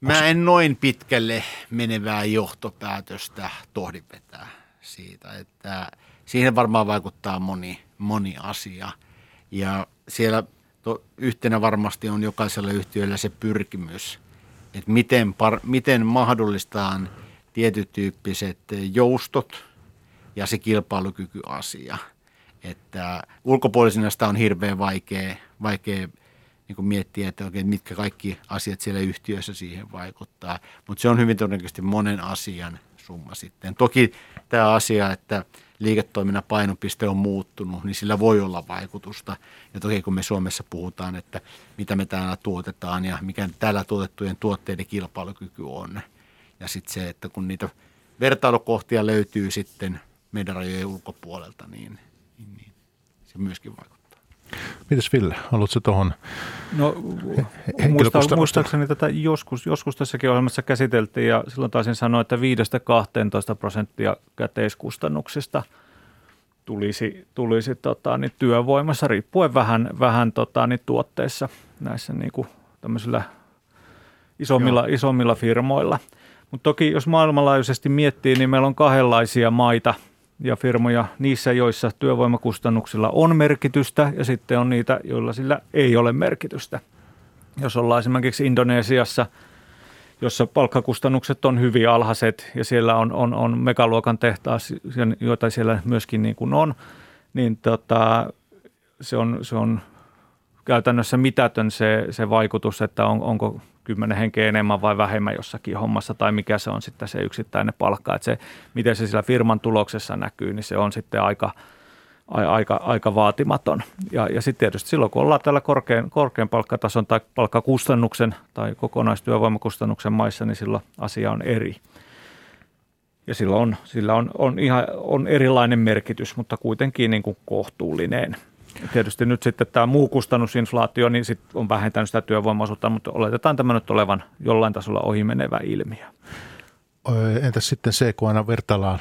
Mä en noin pitkälle menevää johtopäätöstä tohdi vetää siitä, että siihen varmaan vaikuttaa moni, moni asia. Ja siellä to, yhtenä varmasti on jokaisella yhtiöllä se pyrkimys, että miten, par, miten mahdollistaan tietytyyppiset joustot ja se kilpailukykyasia. Että ulkopuolisena sitä on hirveän vaikea, vaikea niin kuin miettiä, että oikein mitkä kaikki asiat siellä yhtiössä siihen vaikuttaa. Mutta se on hyvin todennäköisesti monen asian summa sitten. Toki tämä asia, että liiketoiminnan painopiste on muuttunut, niin sillä voi olla vaikutusta. Ja toki kun me Suomessa puhutaan, että mitä me täällä tuotetaan ja mikä täällä tuotettujen tuotteiden kilpailukyky on. Ja sitten se, että kun niitä vertailukohtia löytyy sitten meidän rajojen ulkopuolelta, niin, niin, niin se myöskin vaikuttaa. Mites Ville, haluatko tuohon No muista, muistaakseni tätä joskus, joskus tässäkin ohjelmassa käsiteltiin ja silloin taisin sanoa, että 5-12 prosenttia käteiskustannuksista tulisi, tulisi tota, niin työvoimassa riippuen vähän, vähän tota, niin tuotteissa näissä niin kuin tämmöisillä isommilla, isommilla firmoilla. Mutta toki jos maailmanlaajuisesti miettii, niin meillä on kahdenlaisia maita ja firmoja niissä, joissa työvoimakustannuksilla on merkitystä ja sitten on niitä, joilla sillä ei ole merkitystä. Jos ollaan esimerkiksi Indonesiassa, jossa palkkakustannukset on hyvin alhaiset ja siellä on, on, on megaluokan tehtaat, joita siellä myöskin niin kuin on, niin tota, se, on, se on käytännössä mitätön se, se vaikutus, että on, onko kymmenen henkeä enemmän vai vähemmän jossakin hommassa tai mikä se on sitten se yksittäinen palkka. Että se, miten se sillä firman tuloksessa näkyy, niin se on sitten aika, aika, aika vaatimaton. Ja, ja sitten tietysti silloin, kun ollaan tällä korkean, korkean palkkatason tai palkkakustannuksen tai kokonaistyövoimakustannuksen maissa, niin silloin asia on eri. Ja sillä on, sillä on, on, ihan, on erilainen merkitys, mutta kuitenkin niin kuin kohtuullinen. Tietysti nyt sitten tämä muu kustannusinflaatio niin sit on vähentänyt sitä työvoimaisuutta, mutta oletetaan tämä nyt olevan jollain tasolla ohimenevä ilmiö. Entäs sitten se, kun aina vertaillaan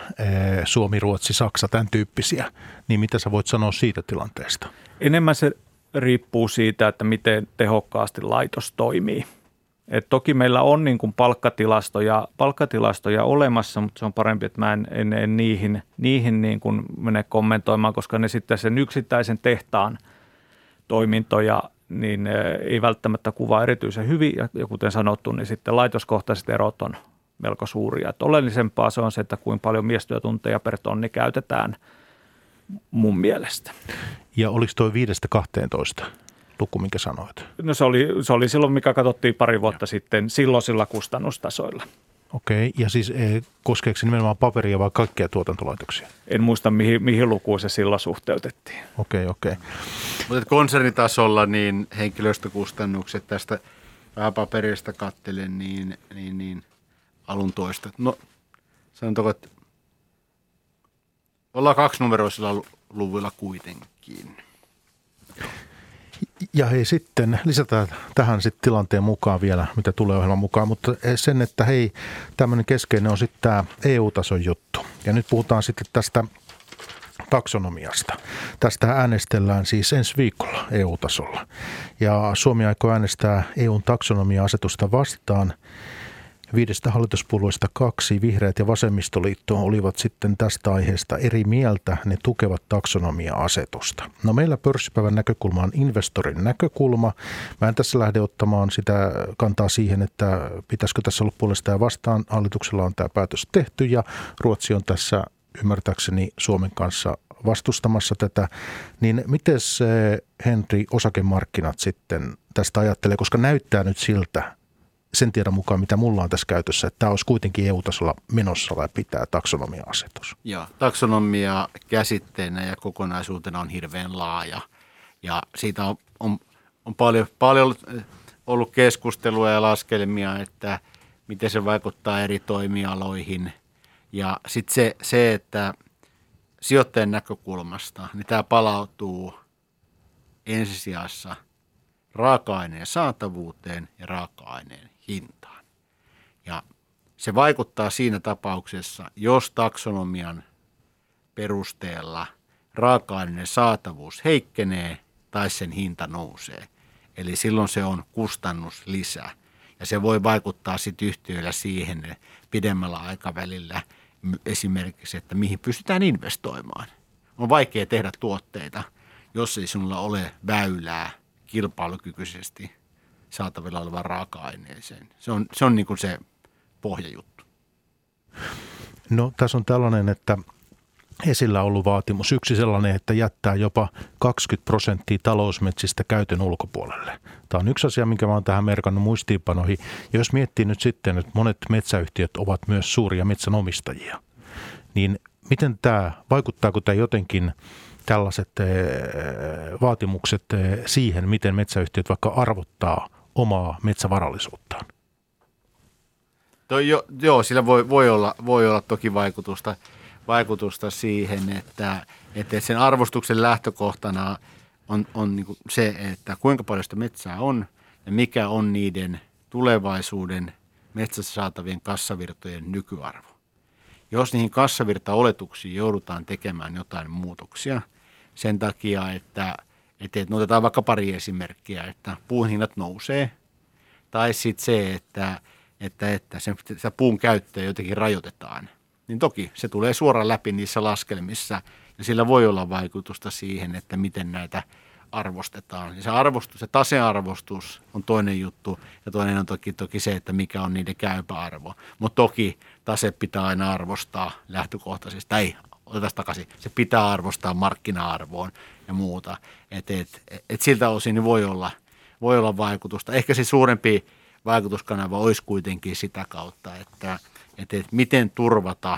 Suomi, Ruotsi, Saksa, tämän tyyppisiä, niin mitä sä voit sanoa siitä tilanteesta? Enemmän se riippuu siitä, että miten tehokkaasti laitos toimii. Et toki meillä on niin kuin palkkatilastoja, palkkatilastoja olemassa, mutta se on parempi, että mä en, en, en niihin, niihin niin kuin mene kommentoimaan, koska ne sitten sen yksittäisen tehtaan toimintoja niin ei välttämättä kuvaa erityisen hyvin. Ja kuten sanottu, niin sitten laitoskohtaiset erot on melko suuria. Et oleellisempaa se on se, että kuinka paljon miestyötunteja per tonni käytetään mun mielestä. Ja oliko tuo 5-12? Luku, minkä sanoit? No se oli, se oli silloin, mikä katsottiin pari vuotta ja. sitten silloisilla kustannustasoilla. Okei, ja siis e, koskeeko se nimenomaan paperia vai kaikkia tuotantolaitoksia? En muista, mihin, mihin lukuun se silloin suhteutettiin. Okei, okei. Mutta konsernitasolla niin henkilöstökustannukset tästä vähän paperista kattelen, niin, niin, niin alun toista. No, sanotaanko, että ollaan kaksinumeroisilla luvuilla kuitenkin. Ja hei sitten lisätään tähän sitten tilanteen mukaan vielä, mitä tulee ohjelman mukaan, mutta sen, että hei, tämmöinen keskeinen on sitten tämä EU-tason juttu. Ja nyt puhutaan sitten tästä taksonomiasta. Tästä äänestellään siis ensi viikolla EU-tasolla. Ja Suomi aikoo äänestää EUn taksonomia-asetusta vastaan – Viidestä hallituspuolueesta kaksi, vihreät ja vasemmistoliitto, olivat sitten tästä aiheesta eri mieltä. Ne tukevat taksonomia-asetusta. No meillä pörssipäivän näkökulma on investorin näkökulma. Mä en tässä lähde ottamaan sitä kantaa siihen, että pitäisikö tässä olla puolesta ja vastaan. Hallituksella on tämä päätös tehty ja Ruotsi on tässä ymmärtääkseni Suomen kanssa vastustamassa tätä, niin miten se Henri osakemarkkinat sitten tästä ajattelee, koska näyttää nyt siltä, sen tiedon mukaan, mitä mulla on tässä käytössä, että tämä olisi kuitenkin EU-tasolla menossa vai pitää taksonomia-asetus. Joo, taksonomia käsitteenä ja kokonaisuutena on hirveän laaja ja siitä on, on, on paljon, paljon ollut keskustelua ja laskelmia, että miten se vaikuttaa eri toimialoihin ja sitten se, se, että sijoittajan näkökulmasta, niin tämä palautuu ensisijassa raaka-aineen saatavuuteen ja raaka-aineen hintaan. Ja se vaikuttaa siinä tapauksessa, jos taksonomian perusteella raaka-aineen saatavuus heikkenee tai sen hinta nousee. Eli silloin se on kustannus lisää. Ja se voi vaikuttaa sitten yhtiöillä siihen pidemmällä aikavälillä esimerkiksi, että mihin pystytään investoimaan. On vaikea tehdä tuotteita, jos ei sinulla ole väylää kilpailukykyisesti – saatavilla olevaan raaka-aineeseen. Se on, se, on niin se pohjajuttu. No tässä on tällainen, että esillä ollut vaatimus. Yksi sellainen, että jättää jopa 20 prosenttia talousmetsistä käytön ulkopuolelle. Tämä on yksi asia, minkä oon tähän merkannut muistiinpanoihin. Ja jos miettii nyt sitten, että monet metsäyhtiöt ovat myös suuria metsänomistajia, niin miten tämä, vaikuttaako tämä jotenkin tällaiset eh, vaatimukset eh, siihen, miten metsäyhtiöt vaikka arvottaa omaa metsävarallisuuttaan. To, jo, joo, sillä voi, voi, olla, voi olla toki vaikutusta, vaikutusta siihen, että, että sen arvostuksen lähtökohtana on, on niin se, että kuinka paljon sitä metsää on ja mikä on niiden tulevaisuuden metsässä saatavien kassavirtojen nykyarvo. Jos niihin kassavirtaoletuksiin joudutaan tekemään jotain muutoksia sen takia, että, että, että otetaan vaikka pari esimerkkiä, että puun hinnat nousee, tai sitten se, että, että, että sen, sitä puun käyttöä jotenkin rajoitetaan, niin toki se tulee suoraan läpi niissä laskelmissa – ja sillä voi olla vaikutusta siihen, että miten näitä arvostetaan. Ja se arvostus, se tasearvostus on toinen juttu. Ja toinen on toki, toki se, että mikä on niiden käypä arvo. Mutta toki tase pitää aina arvostaa lähtökohtaisesti, tai otetaan takaisin, se pitää arvostaa markkina-arvoon ja muuta. Et, et, et siltä osin voi olla, voi olla vaikutusta. Ehkä se suurempi vaikutuskanava olisi kuitenkin sitä kautta, että, että, että miten turvata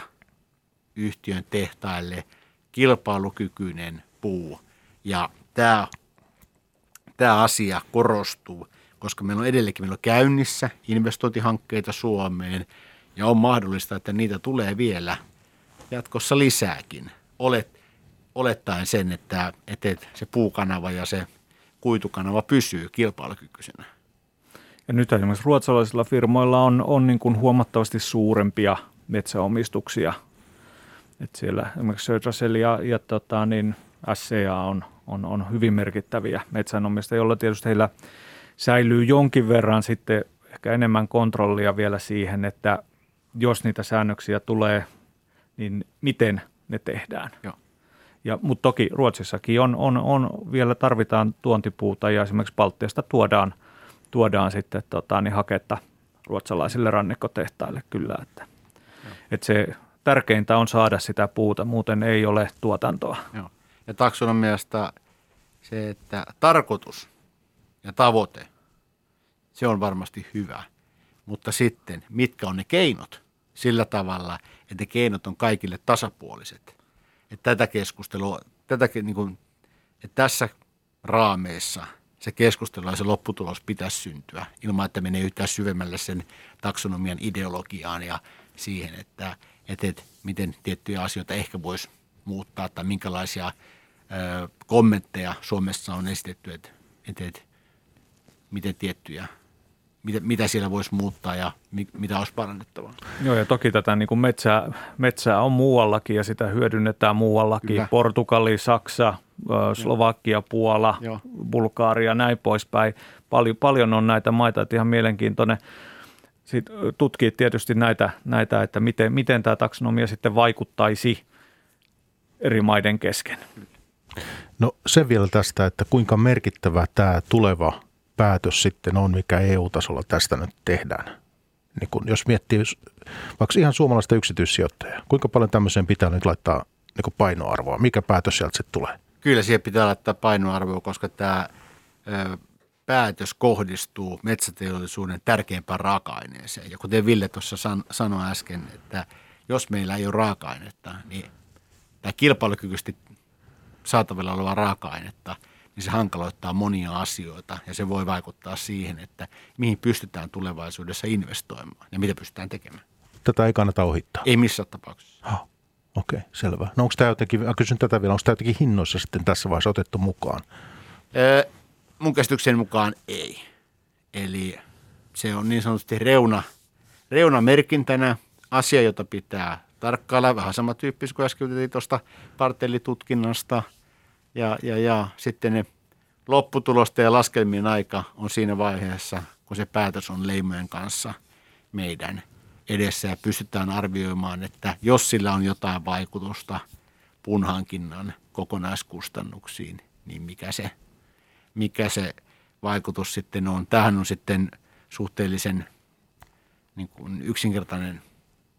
yhtiön tehtaille – kilpailukykyinen puu. Ja tämä, tämä asia korostuu, koska meillä on edelleenkin meillä on käynnissä investointihankkeita Suomeen ja on mahdollista, että niitä tulee vielä jatkossa lisääkin. Olet, olettaen sen, että, että se puukanava ja se kuitukanava pysyy kilpailukykyisenä. Ja nyt esimerkiksi ruotsalaisilla firmoilla on, on niin kuin huomattavasti suurempia metsäomistuksia et siellä esimerkiksi Södrasel ja, ja tota, niin SCA on, on, on hyvin merkittäviä metsänomistajia, joilla tietysti heillä säilyy jonkin verran sitten ehkä enemmän kontrollia vielä siihen, että jos niitä säännöksiä tulee, niin miten ne tehdään. Joo. Ja, mutta toki Ruotsissakin on, on, on, vielä tarvitaan tuontipuuta ja esimerkiksi Baltiasta tuodaan, tuodaan sitten tota, niin haketta ruotsalaisille rannikkotehtaille kyllä. Että, että se tärkeintä on saada sitä puuta, muuten ei ole tuotantoa. Joo. Ja taksonomiasta se, että tarkoitus ja tavoite, se on varmasti hyvä. Mutta sitten, mitkä on ne keinot sillä tavalla, että ne keinot on kaikille tasapuoliset. Että tätä keskustelua, tätä, niin kuin, että tässä raameissa se keskustelu ja se lopputulos pitäisi syntyä ilman, että menee yhtään syvemmälle sen taksonomian ideologiaan ja siihen, että – että, että miten tiettyjä asioita ehkä voisi muuttaa tai minkälaisia ö, kommentteja Suomessa on esitetty, että, että, että miten tiettyjä mitä, mitä siellä voisi muuttaa ja mi, mitä olisi parannettavaa. Joo, ja toki tätä niin kuin metsää, metsää on muuallakin ja sitä hyödynnetään muuallakin. Kyllä. Portugali, Saksa, Slovakia, Puola, Joo. Bulgaaria, näin poispäin. Paljon, paljon on näitä maita, että ihan mielenkiintoinen sit tutkii tietysti näitä, näitä että miten, miten tämä taksonomia sitten vaikuttaisi eri maiden kesken. No se vielä tästä, että kuinka merkittävä tämä tuleva päätös sitten on, mikä EU-tasolla tästä nyt tehdään. Niin kun, jos miettii vaikka ihan suomalaista yksityissijoittajaa, kuinka paljon tämmöiseen pitää nyt laittaa niin painoarvoa? Mikä päätös sieltä sitten tulee? Kyllä siihen pitää laittaa painoarvoa, koska tämä päätös kohdistuu metsäteollisuuden tärkeimpään raaka-aineeseen. Ja kuten Ville tuossa san, sanoi äsken, että jos meillä ei ole raaka-ainetta, niin tämä kilpailukykyisesti saatavilla oleva raaka-ainetta, niin se hankaloittaa monia asioita ja se voi vaikuttaa siihen, että mihin pystytään tulevaisuudessa investoimaan ja mitä pystytään tekemään. Tätä ei kannata ohittaa. Ei missään tapauksessa. Oh, Okei, okay, selvä. No onko tämä jotenkin, kysyn tätä vielä, onko tämä jotenkin hinnoissa sitten tässä vaiheessa otettu mukaan? Öö, mun käsityksen mukaan ei. Eli se on niin sanotusti reuna, reunamerkintänä asia, jota pitää tarkkailla. Vähän samantyyppistä kuin äsken tuosta kartellitutkinnasta. Ja, ja, ja sitten ne lopputulosten ja laskelmien aika on siinä vaiheessa, kun se päätös on leimojen kanssa meidän edessä ja pystytään arvioimaan, että jos sillä on jotain vaikutusta punhankinnan kokonaiskustannuksiin, niin mikä se mikä se vaikutus sitten on. Tähän on sitten suhteellisen niin kuin yksinkertainen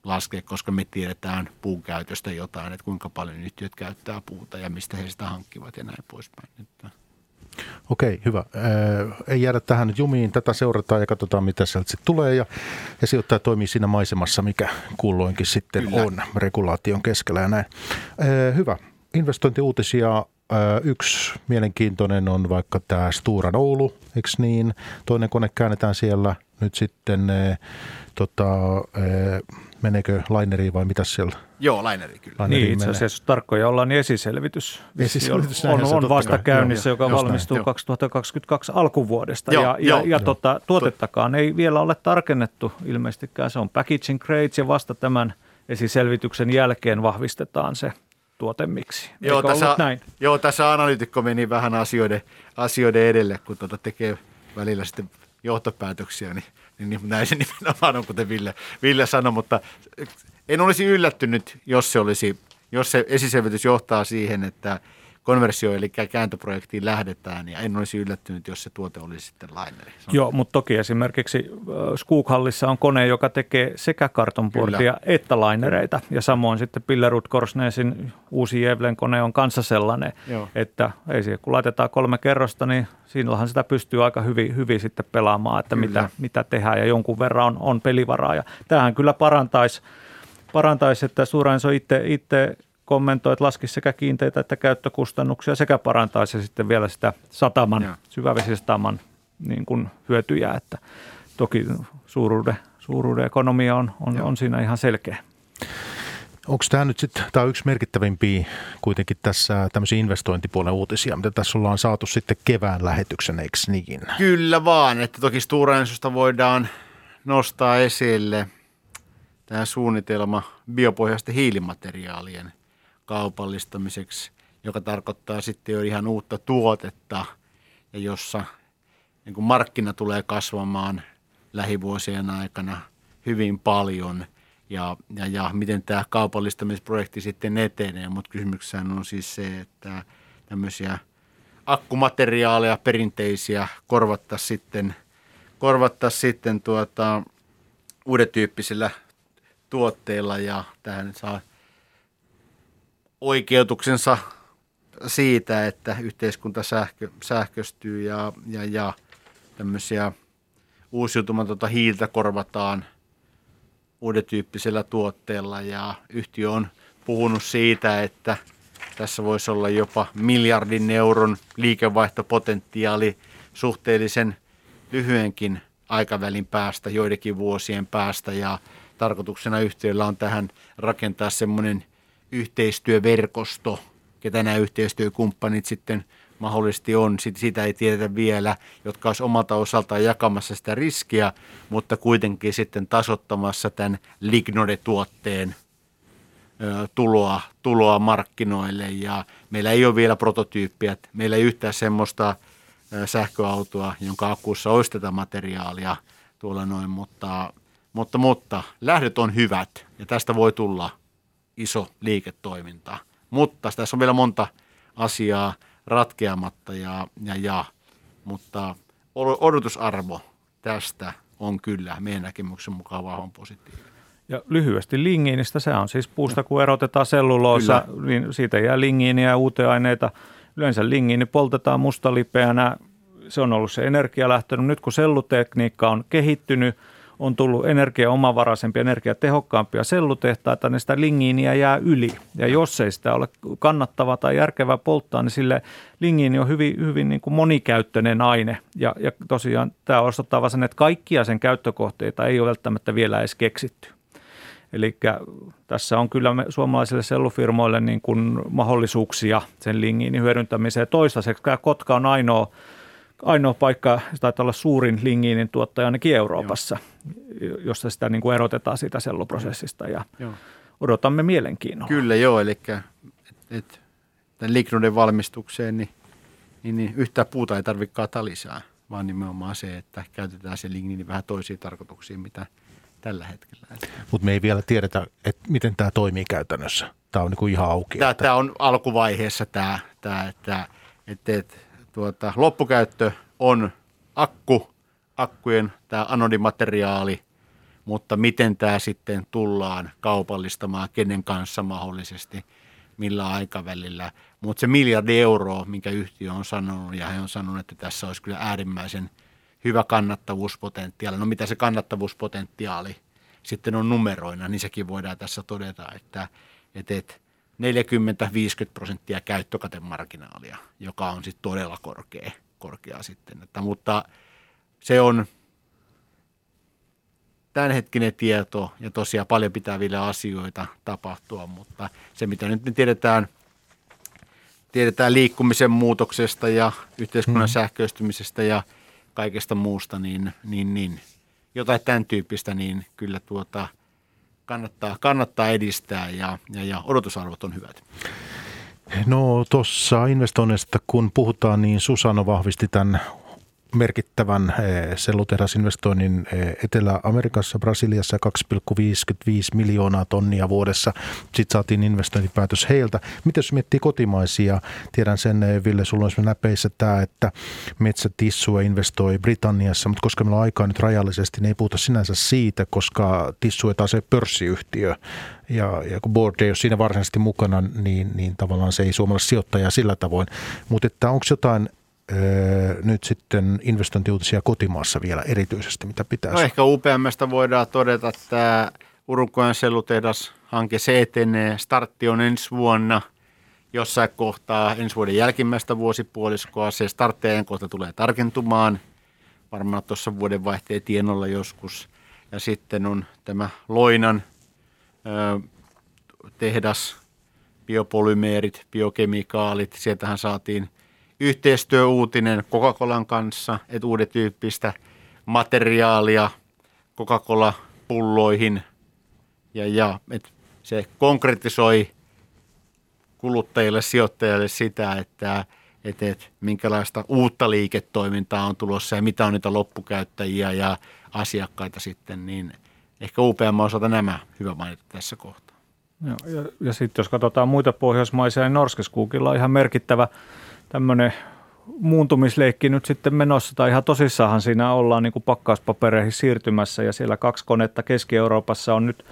laske, koska me tiedetään puun käytöstä jotain, että kuinka paljon yhtiöt käyttää puuta ja mistä he sitä hankkivat ja näin poispäin. Okei, hyvä. ei jäädä tähän nyt jumiin. Tätä seurataan ja katsotaan, mitä sieltä sitten tulee. Ja, ja sijoittaja toimii siinä maisemassa, mikä kulloinkin sitten Kyllä. on regulaation keskellä ja näin. hyvä. Investointiuutisia yksi mielenkiintoinen on vaikka tämä Stura Oulu, eikö niin? Toinen kone käännetään siellä. Nyt sitten tota, meneekö laineriin vai mitä siellä? Joo, laineri kyllä. Laineriin niin, itse asiassa tarkkoja ollaan, niin esiselvitys, esiselvitys on, on vasta käynnissä, joka valmistuu näin, 2022 joo. alkuvuodesta. Joo, ja joo, ja, ja tota, tuotettakaan ei vielä ole tarkennettu ilmeisestikään. Se on packaging grades ja vasta tämän esiselvityksen jälkeen vahvistetaan se tuotemiksi. Joo, tässä, näin? joo, tässä analyytikko meni vähän asioiden, asioiden edelle, kun tuota tekee välillä sitten johtopäätöksiä, niin, niin, näin se nimenomaan on, kuten Ville, Ville sanoi, mutta en olisi yllättynyt, jos se, olisi, jos se esiselvitys johtaa siihen, että konversio eli kääntöprojektiin lähdetään ja en olisi yllättynyt, jos se tuote olisi sitten laineri. Joo, mutta toki esimerkiksi Skookhallissa on kone, joka tekee sekä kartonportia Kyllä. että lainereita ja samoin sitten Pillerud Korsnesin uusi Jevlen kone on kanssa sellainen, Joo. että ei siihen, kun laitetaan kolme kerrosta, niin siinähän sitä pystyy aika hyvin, hyvin sitten pelaamaan, että mitä, mitä tehdään ja jonkun verran on, on pelivaraa ja tämähän kyllä parantaisi parantaisi, että Stora Enso itse, itse kommentoi, että laskisi sekä kiinteitä että käyttökustannuksia sekä parantaisi sitten vielä sitä sataman, syvävesisataman niin kuin hyötyjä, että toki suuruuden, suuruuden ekonomia on, on, on siinä ihan selkeä. Onko tämä nyt sitten, tämä on yksi merkittävimpiä kuitenkin tässä tämmöisiä investointipuolen uutisia, mitä tässä ollaan saatu sitten kevään lähetyksen, eikö niin? Kyllä vaan, että toki Stora voidaan nostaa esille tämä suunnitelma biopohjaisten hiilimateriaalien kaupallistamiseksi, joka tarkoittaa sitten jo ihan uutta tuotetta ja jossa niin kuin markkina tulee kasvamaan lähivuosien aikana hyvin paljon. Ja, ja, ja miten tämä kaupallistamisprojekti sitten etenee, mutta kysymyksessä on siis se, että tämmöisiä akkumateriaaleja perinteisiä korvattaisiin sitten, korvattaisiin sitten tuota, uuden tyyppisillä tuotteilla ja tähän saa – oikeutuksensa siitä, että yhteiskunta sähkö, sähköstyy ja, ja, ja tämmöisiä uusiutumatonta hiiltä korvataan uuden tyyppisellä tuotteella. Ja yhtiö on puhunut siitä, että tässä voisi olla jopa miljardin euron liikevaihtopotentiaali suhteellisen lyhyenkin aikavälin päästä, joidenkin vuosien päästä. Ja tarkoituksena yhtiöllä on tähän rakentaa semmoinen – yhteistyöverkosto, ketä nämä yhteistyökumppanit sitten mahdollisesti on, sitä ei tiedetä vielä, jotka olisi omalta osaltaan jakamassa sitä riskiä, mutta kuitenkin sitten tasottamassa tämän Lignode-tuotteen tuloa, tuloa markkinoille. Ja meillä ei ole vielä prototyyppiä, meillä ei yhtään semmoista sähköautoa, jonka akussa olisi tätä materiaalia tuolla noin, mutta, mutta, mutta lähdöt on hyvät ja tästä voi tulla – iso liiketoiminta. Mutta tässä on vielä monta asiaa ratkeamatta, ja, ja, ja, mutta odotusarvo tästä on kyllä meidän näkemyksen mukaan vahvan positiivinen. Ja lyhyesti lingiinistä, se on siis puusta, kun erotetaan selluloosa, Kyllä. niin siitä jää lingiiniä ja uuteaineita. Yleensä lingiini poltetaan mustalipeänä, se on ollut se energialähtö. Nyt kun sellutekniikka on kehittynyt, on tullut energiaomavaraisempia, energiatehokkaampia sellutehtaita, niin sitä lingiiniä jää yli. Ja jos ei sitä ole kannattava tai järkevää polttaa, niin sille lingiini on hyvin, hyvin niin kuin monikäyttöinen aine. Ja, ja tosiaan tämä osoittaa sen, että kaikkia sen käyttökohteita ei ole välttämättä vielä edes keksitty. Eli tässä on kyllä me suomalaisille sellufirmoille niin kuin mahdollisuuksia sen lingiinin hyödyntämiseen. Toistaiseksi Kotka on ainoa ainoa paikka, se taitaa olla suurin lingiinin tuottaja ainakin Euroopassa, joo. Jossa sitä niin kuin erotetaan siitä selluprosessista ja joo. odotamme mielenkiinnolla. Kyllä joo, eli et, et, tämän lignuden valmistukseen niin, niin, niin yhtään puuta ei tarvitse kaataa lisää, vaan nimenomaan se, että käytetään se ligniini vähän toisiin tarkoituksiin, mitä tällä hetkellä. Mutta me ei vielä tiedetä, että miten tämä toimii käytännössä. Tämä on niin ihan auki. Tämä, että... tämä on alkuvaiheessa tämä, tämä että, että, että tuota, loppukäyttö on akku, akkujen tämä anodimateriaali, mutta miten tämä sitten tullaan kaupallistamaan, kenen kanssa mahdollisesti, millä aikavälillä. Mutta se miljardi euroa, minkä yhtiö on sanonut, ja he on sanonut, että tässä olisi kyllä äärimmäisen hyvä kannattavuuspotentiaali. No mitä se kannattavuuspotentiaali sitten on numeroina, niin sekin voidaan tässä todeta, että, että, että 40-50 prosenttia käyttökatemarginaalia, joka on sitten todella korkea, korkea sitten. Että, mutta se on tämänhetkinen tieto ja tosiaan paljon pitää vielä asioita tapahtua, mutta se mitä nyt me tiedetään, tiedetään liikkumisen muutoksesta ja yhteiskunnan hmm. sähköistymisestä ja kaikesta muusta, niin, niin, niin jotain tämän tyyppistä, niin kyllä tuota, kannattaa, kannattaa edistää ja, ja, ja odotusarvot on hyvät. No tuossa investoinnista kun puhutaan, niin Susano vahvisti tämän merkittävän eh, sellutehdasinvestoinnin eh, Etelä-Amerikassa, Brasiliassa 2,55 miljoonaa tonnia vuodessa. Sitten saatiin investointipäätös heiltä. Miten jos miettii kotimaisia? Tiedän sen, eh, Ville, sulla on näpeissä tämä, että Tissue investoi Britanniassa, mutta koska meillä on aikaa nyt rajallisesti, niin ei puhuta sinänsä siitä, koska Tissue taas se pörssiyhtiö. Ja, ja kun board ei ole siinä varsinaisesti mukana, niin, niin tavallaan se ei suomalaisella sijoittaja sillä tavoin. Mutta että onko jotain Öö, nyt sitten investointiuutisia kotimaassa vielä erityisesti, mitä pitäisi? No ehkä UPMstä voidaan todeta, että Urukojen sellutehdas hanke se etenee. Startti on ensi vuonna jossain kohtaa ensi vuoden jälkimmäistä vuosipuoliskoa. Se starttejen kohta tulee tarkentumaan varmaan tuossa vuoden vaihteen tienolla joskus. Ja sitten on tämä Loinan ö, tehdas, biopolymeerit, biokemikaalit. Sieltähän saatiin yhteistyöuutinen Coca-Colan kanssa, että uudet tyyppistä materiaalia Coca-Cola-pulloihin ja, ja että se konkretisoi kuluttajille, sijoittajille sitä, että, että, että minkälaista uutta liiketoimintaa on tulossa ja mitä on niitä loppukäyttäjiä ja asiakkaita sitten, niin ehkä UPM osalta nämä hyvä mainita tässä kohtaa. Ja, ja sitten jos katsotaan muita pohjoismaisia, niin Norskeskuukilla on ihan merkittävä tämmöinen muuntumisleikki nyt sitten menossa, tai ihan tosissahan siinä ollaan niin kuin pakkauspapereihin siirtymässä, ja siellä kaksi konetta Keski-Euroopassa on nyt,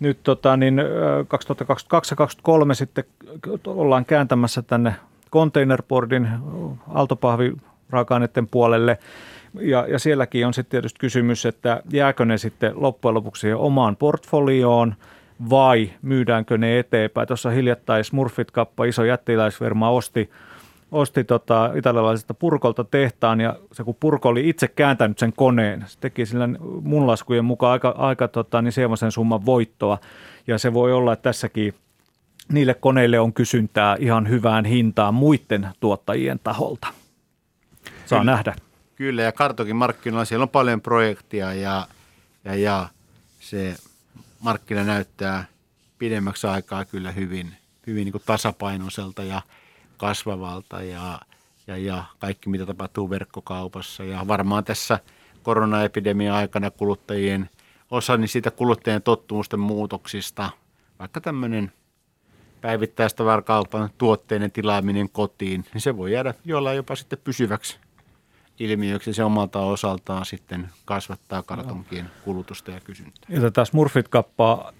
nyt tota, niin 2022 ja 2023 sitten ollaan kääntämässä tänne containerboardin altopahvi raaka puolelle, ja, ja sielläkin on sitten tietysti kysymys, että jääkö ne sitten loppujen lopuksi omaan portfolioon, vai myydäänkö ne eteenpäin. Tuossa hiljattain Smurfit-kappa, iso jättiläisfirma, osti osti tota italialaisesta Purkolta tehtaan ja se kun Purko oli itse kääntänyt sen koneen, se teki sillä mun laskujen mukaan aika, aika tota, niin semmoisen summan voittoa ja se voi olla, että tässäkin niille koneille on kysyntää ihan hyvään hintaan muiden tuottajien taholta. Saa kyllä, nähdä. Kyllä ja kartokin markkinoilla siellä on paljon projektia ja, ja, ja se markkina näyttää pidemmäksi aikaa kyllä hyvin, hyvin niin kuin tasapainoiselta ja – kasvavalta ja, ja, ja kaikki mitä tapahtuu verkkokaupassa. Ja varmaan tässä koronaepidemian aikana kuluttajien osa niin siitä kuluttajien tottumusten muutoksista, vaikka tämmöinen päivittäistä varkaupan tuotteiden tilaaminen kotiin, niin se voi jäädä jollain jopa sitten pysyväksi ilmiöksi. Se omalta osaltaan sitten kasvattaa kartonkien kulutusta ja kysyntää. Ja tätä Smurfit-kappaa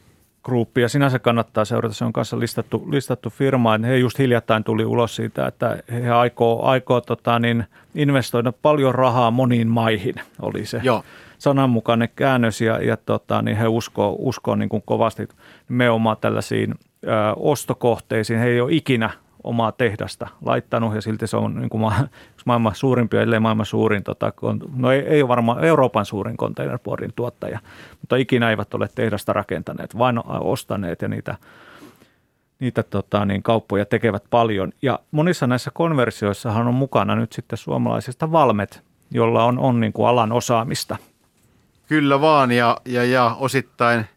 Groupia sinänsä kannattaa seurata. Se on kanssa listattu, listattu firma. He just hiljattain tuli ulos siitä, että he aikoo, aikoo tota, niin investoida paljon rahaa moniin maihin, oli se Joo. sananmukainen käännös. Ja, ja tota, niin he uskoo, uskoo niin kuin kovasti nimenomaan tällaisiin ö, ostokohteisiin. He ei ole ikinä omaa tehdasta laittanut ja silti se on niin kuin ma- maailman suurimpia, ellei maailman suurin, tota, no ei, ei varmaan Euroopan suurin containerboardin tuottaja, mutta ikinä eivät ole tehdasta rakentaneet, vain ostaneet ja niitä, niitä tota, niin kauppoja tekevät paljon. Ja monissa näissä konversioissahan on mukana nyt sitten suomalaisista valmet, jolla on, on niin kuin alan osaamista. Kyllä vaan ja, ja, ja osittain –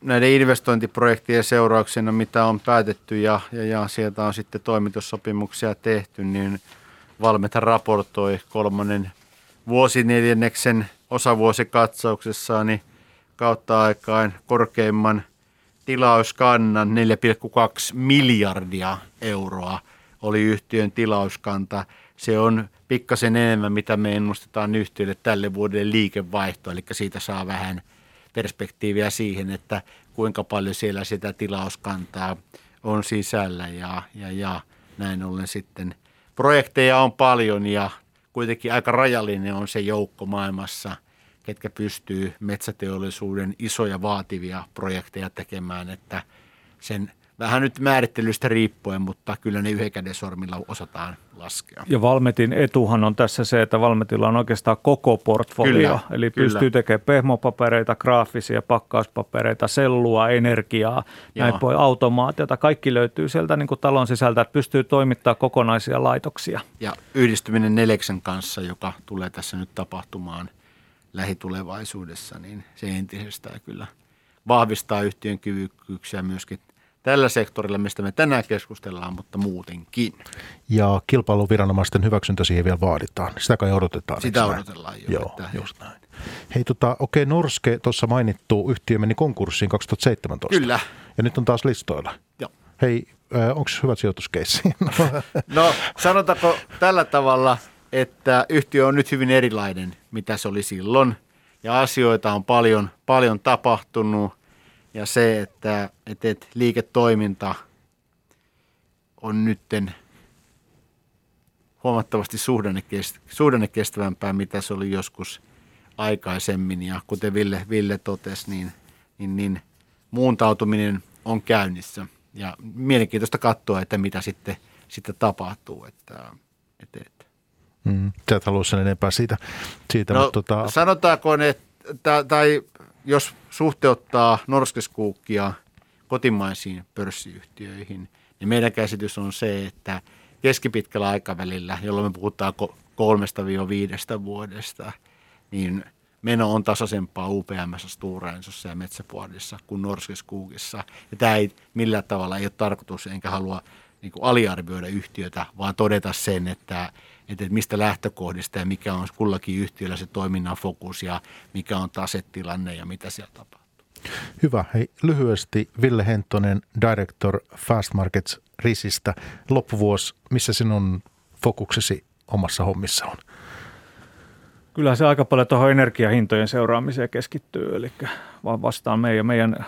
näiden investointiprojektien seurauksena, mitä on päätetty ja, ja, ja sieltä on sitten toimitussopimuksia tehty, niin Valmeta raportoi kolmannen vuosineljänneksen osavuosikatsauksessaan niin kautta aikaan korkeimman tilauskannan 4,2 miljardia euroa oli yhtiön tilauskanta. Se on pikkasen enemmän, mitä me ennustetaan yhtiölle tälle vuodelle liikevaihto, eli siitä saa vähän – perspektiiviä siihen, että kuinka paljon siellä sitä tilauskantaa on sisällä ja, ja, ja näin ollen sitten projekteja on paljon ja kuitenkin aika rajallinen on se joukko maailmassa, ketkä pystyy metsäteollisuuden isoja vaativia projekteja tekemään, että sen Vähän nyt määrittelystä riippuen, mutta kyllä ne yhden käden sormilla osataan laskea. Ja Valmetin etuhan on tässä se, että Valmetilla on oikeastaan koko portfolio. Kyllä, Eli kyllä. pystyy tekemään pehmopapereita, graafisia pakkauspapereita, sellua, energiaa, Joo. näin pois, automaatiota. Kaikki löytyy sieltä niin kuin talon sisältä, että pystyy toimittamaan kokonaisia laitoksia. Ja yhdistyminen Neleksen kanssa, joka tulee tässä nyt tapahtumaan lähitulevaisuudessa, niin se entisestään kyllä vahvistaa yhtiön kyvykkyyksiä myöskin tällä sektorilla, mistä me tänään keskustellaan, mutta muutenkin. Ja kilpailuviranomaisten hyväksyntä siihen vielä vaaditaan. Sitä kai odotetaan. Sitä odotellaan jo, Joo, että- just näin. Hei, tota, okei, Norske, tuossa mainittu yhtiö meni konkurssiin 2017. Kyllä. Ja nyt on taas listoilla. Joo. Hei, onko hyvä sijoituskeissi? No sanotaanko tällä tavalla, että yhtiö on nyt hyvin erilainen, mitä se oli silloin. Ja asioita on paljon, paljon tapahtunut. Ja se, että, että että liiketoiminta on nytten huomattavasti suhdannekest- suhdannekestävämpää, mitä se oli joskus aikaisemmin. Ja kuten Ville, Ville totesi, niin, niin, niin muuntautuminen on käynnissä. Ja mielenkiintoista katsoa, että mitä sitten, sitten tapahtuu. Että, että, että. mm, sä et halua sen enempää siitä, siitä No, mutta tota, sanotaanko, että, tai jos suhteuttaa Norskeskuukkia kotimaisiin pörssiyhtiöihin, niin meidän käsitys on se, että keskipitkällä aikavälillä, jolloin me puhutaan ko- kolmesta viidesta vuodesta, niin meno on tasaisempaa UPMssä, Stora Ensossa ja Metsäpuolissa kuin Norskeskuukissa. Ja tämä ei millään tavalla ei ole tarkoitus, enkä halua niin aliarvioida yhtiötä, vaan todeta sen, että, että mistä lähtökohdista ja mikä on kullakin yhtiöllä se toiminnan fokus ja mikä on tasetilanne ja mitä siellä tapahtuu. hyvä. Hei, lyhyesti Ville Hentonen, Director Fast Markets Risistä. Loppuvuosi, missä sinun fokuksesi omassa hommissa on? Kyllä se aika paljon tuohon energiahintojen seuraamiseen keskittyy, eli vaan vastaan meidän, meidän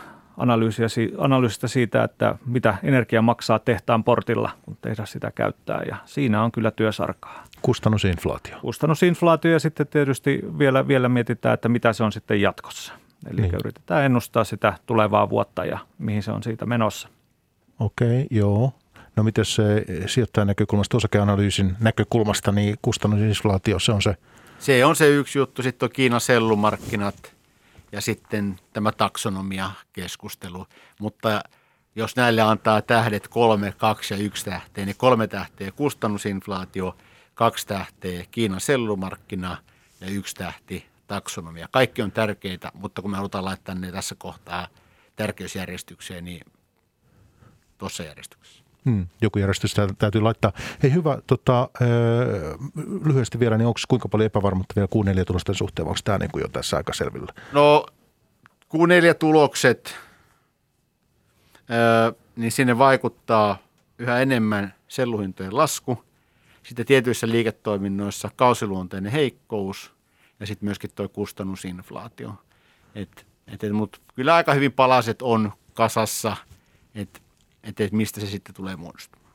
analyysistä siitä, että mitä energia maksaa tehtaan portilla, kun tehdas sitä käyttää, ja siinä on kyllä työsarkaa. Kustannusinflaatio. Kustannusinflaatio ja sitten tietysti vielä, vielä mietitään, että mitä se on sitten jatkossa. Eli Niin. yritetään ennustaa sitä tulevaa vuotta ja mihin se on siitä menossa. Okei, joo. No miten se sijoittajan näkökulmasta, osakeanalyysin näkökulmasta, niin kustannusinflaatio, se on se Se on se yksi juttu. Sitten on Kiinan sellumarkkinat ja sitten tämä taksonomia-keskustelu. Mutta jos näille antaa tähdet kolme, kaksi ja yksi tähteä, niin kolme tähteä kustannusinflaatio, kaksi tähteä Kiinan sellumarkkina ja yksi tähti taksonomia. Kaikki on tärkeitä, mutta kun me halutaan laittaa ne tässä kohtaa tärkeysjärjestykseen, niin tuossa järjestyksessä. Hmm, joku järjestys tä- täytyy laittaa. Hei hyvä, tota, öö, lyhyesti vielä, niin onko kuinka paljon epävarmuutta vielä Q4 tulosten suhteen, vai onko tämä niin kuin jo tässä aika selvillä? No Q4-tulokset, öö, niin sinne vaikuttaa yhä enemmän selluhintojen lasku, sitten tietyissä liiketoiminnoissa kausiluonteinen heikkous ja sitten myöskin tuo kustannusinflaatio. Et, et, Mutta kyllä aika hyvin palaset on kasassa, että et, et mistä se sitten tulee muodostumaan.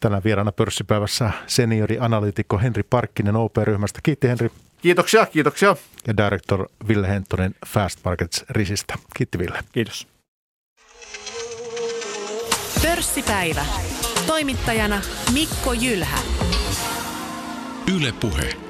Tänään vieraana pörssipäivässä seniori-analyytikko Henri Parkkinen OP-ryhmästä. Kiitti Henri Kiitoksia, kiitoksia. ja director Ville Hentonen Fast Markets Risistä. Kiitti Ville. Kiitos. Pörssipäivä. Toimittajana Mikko Jylhä. Yle Puhe.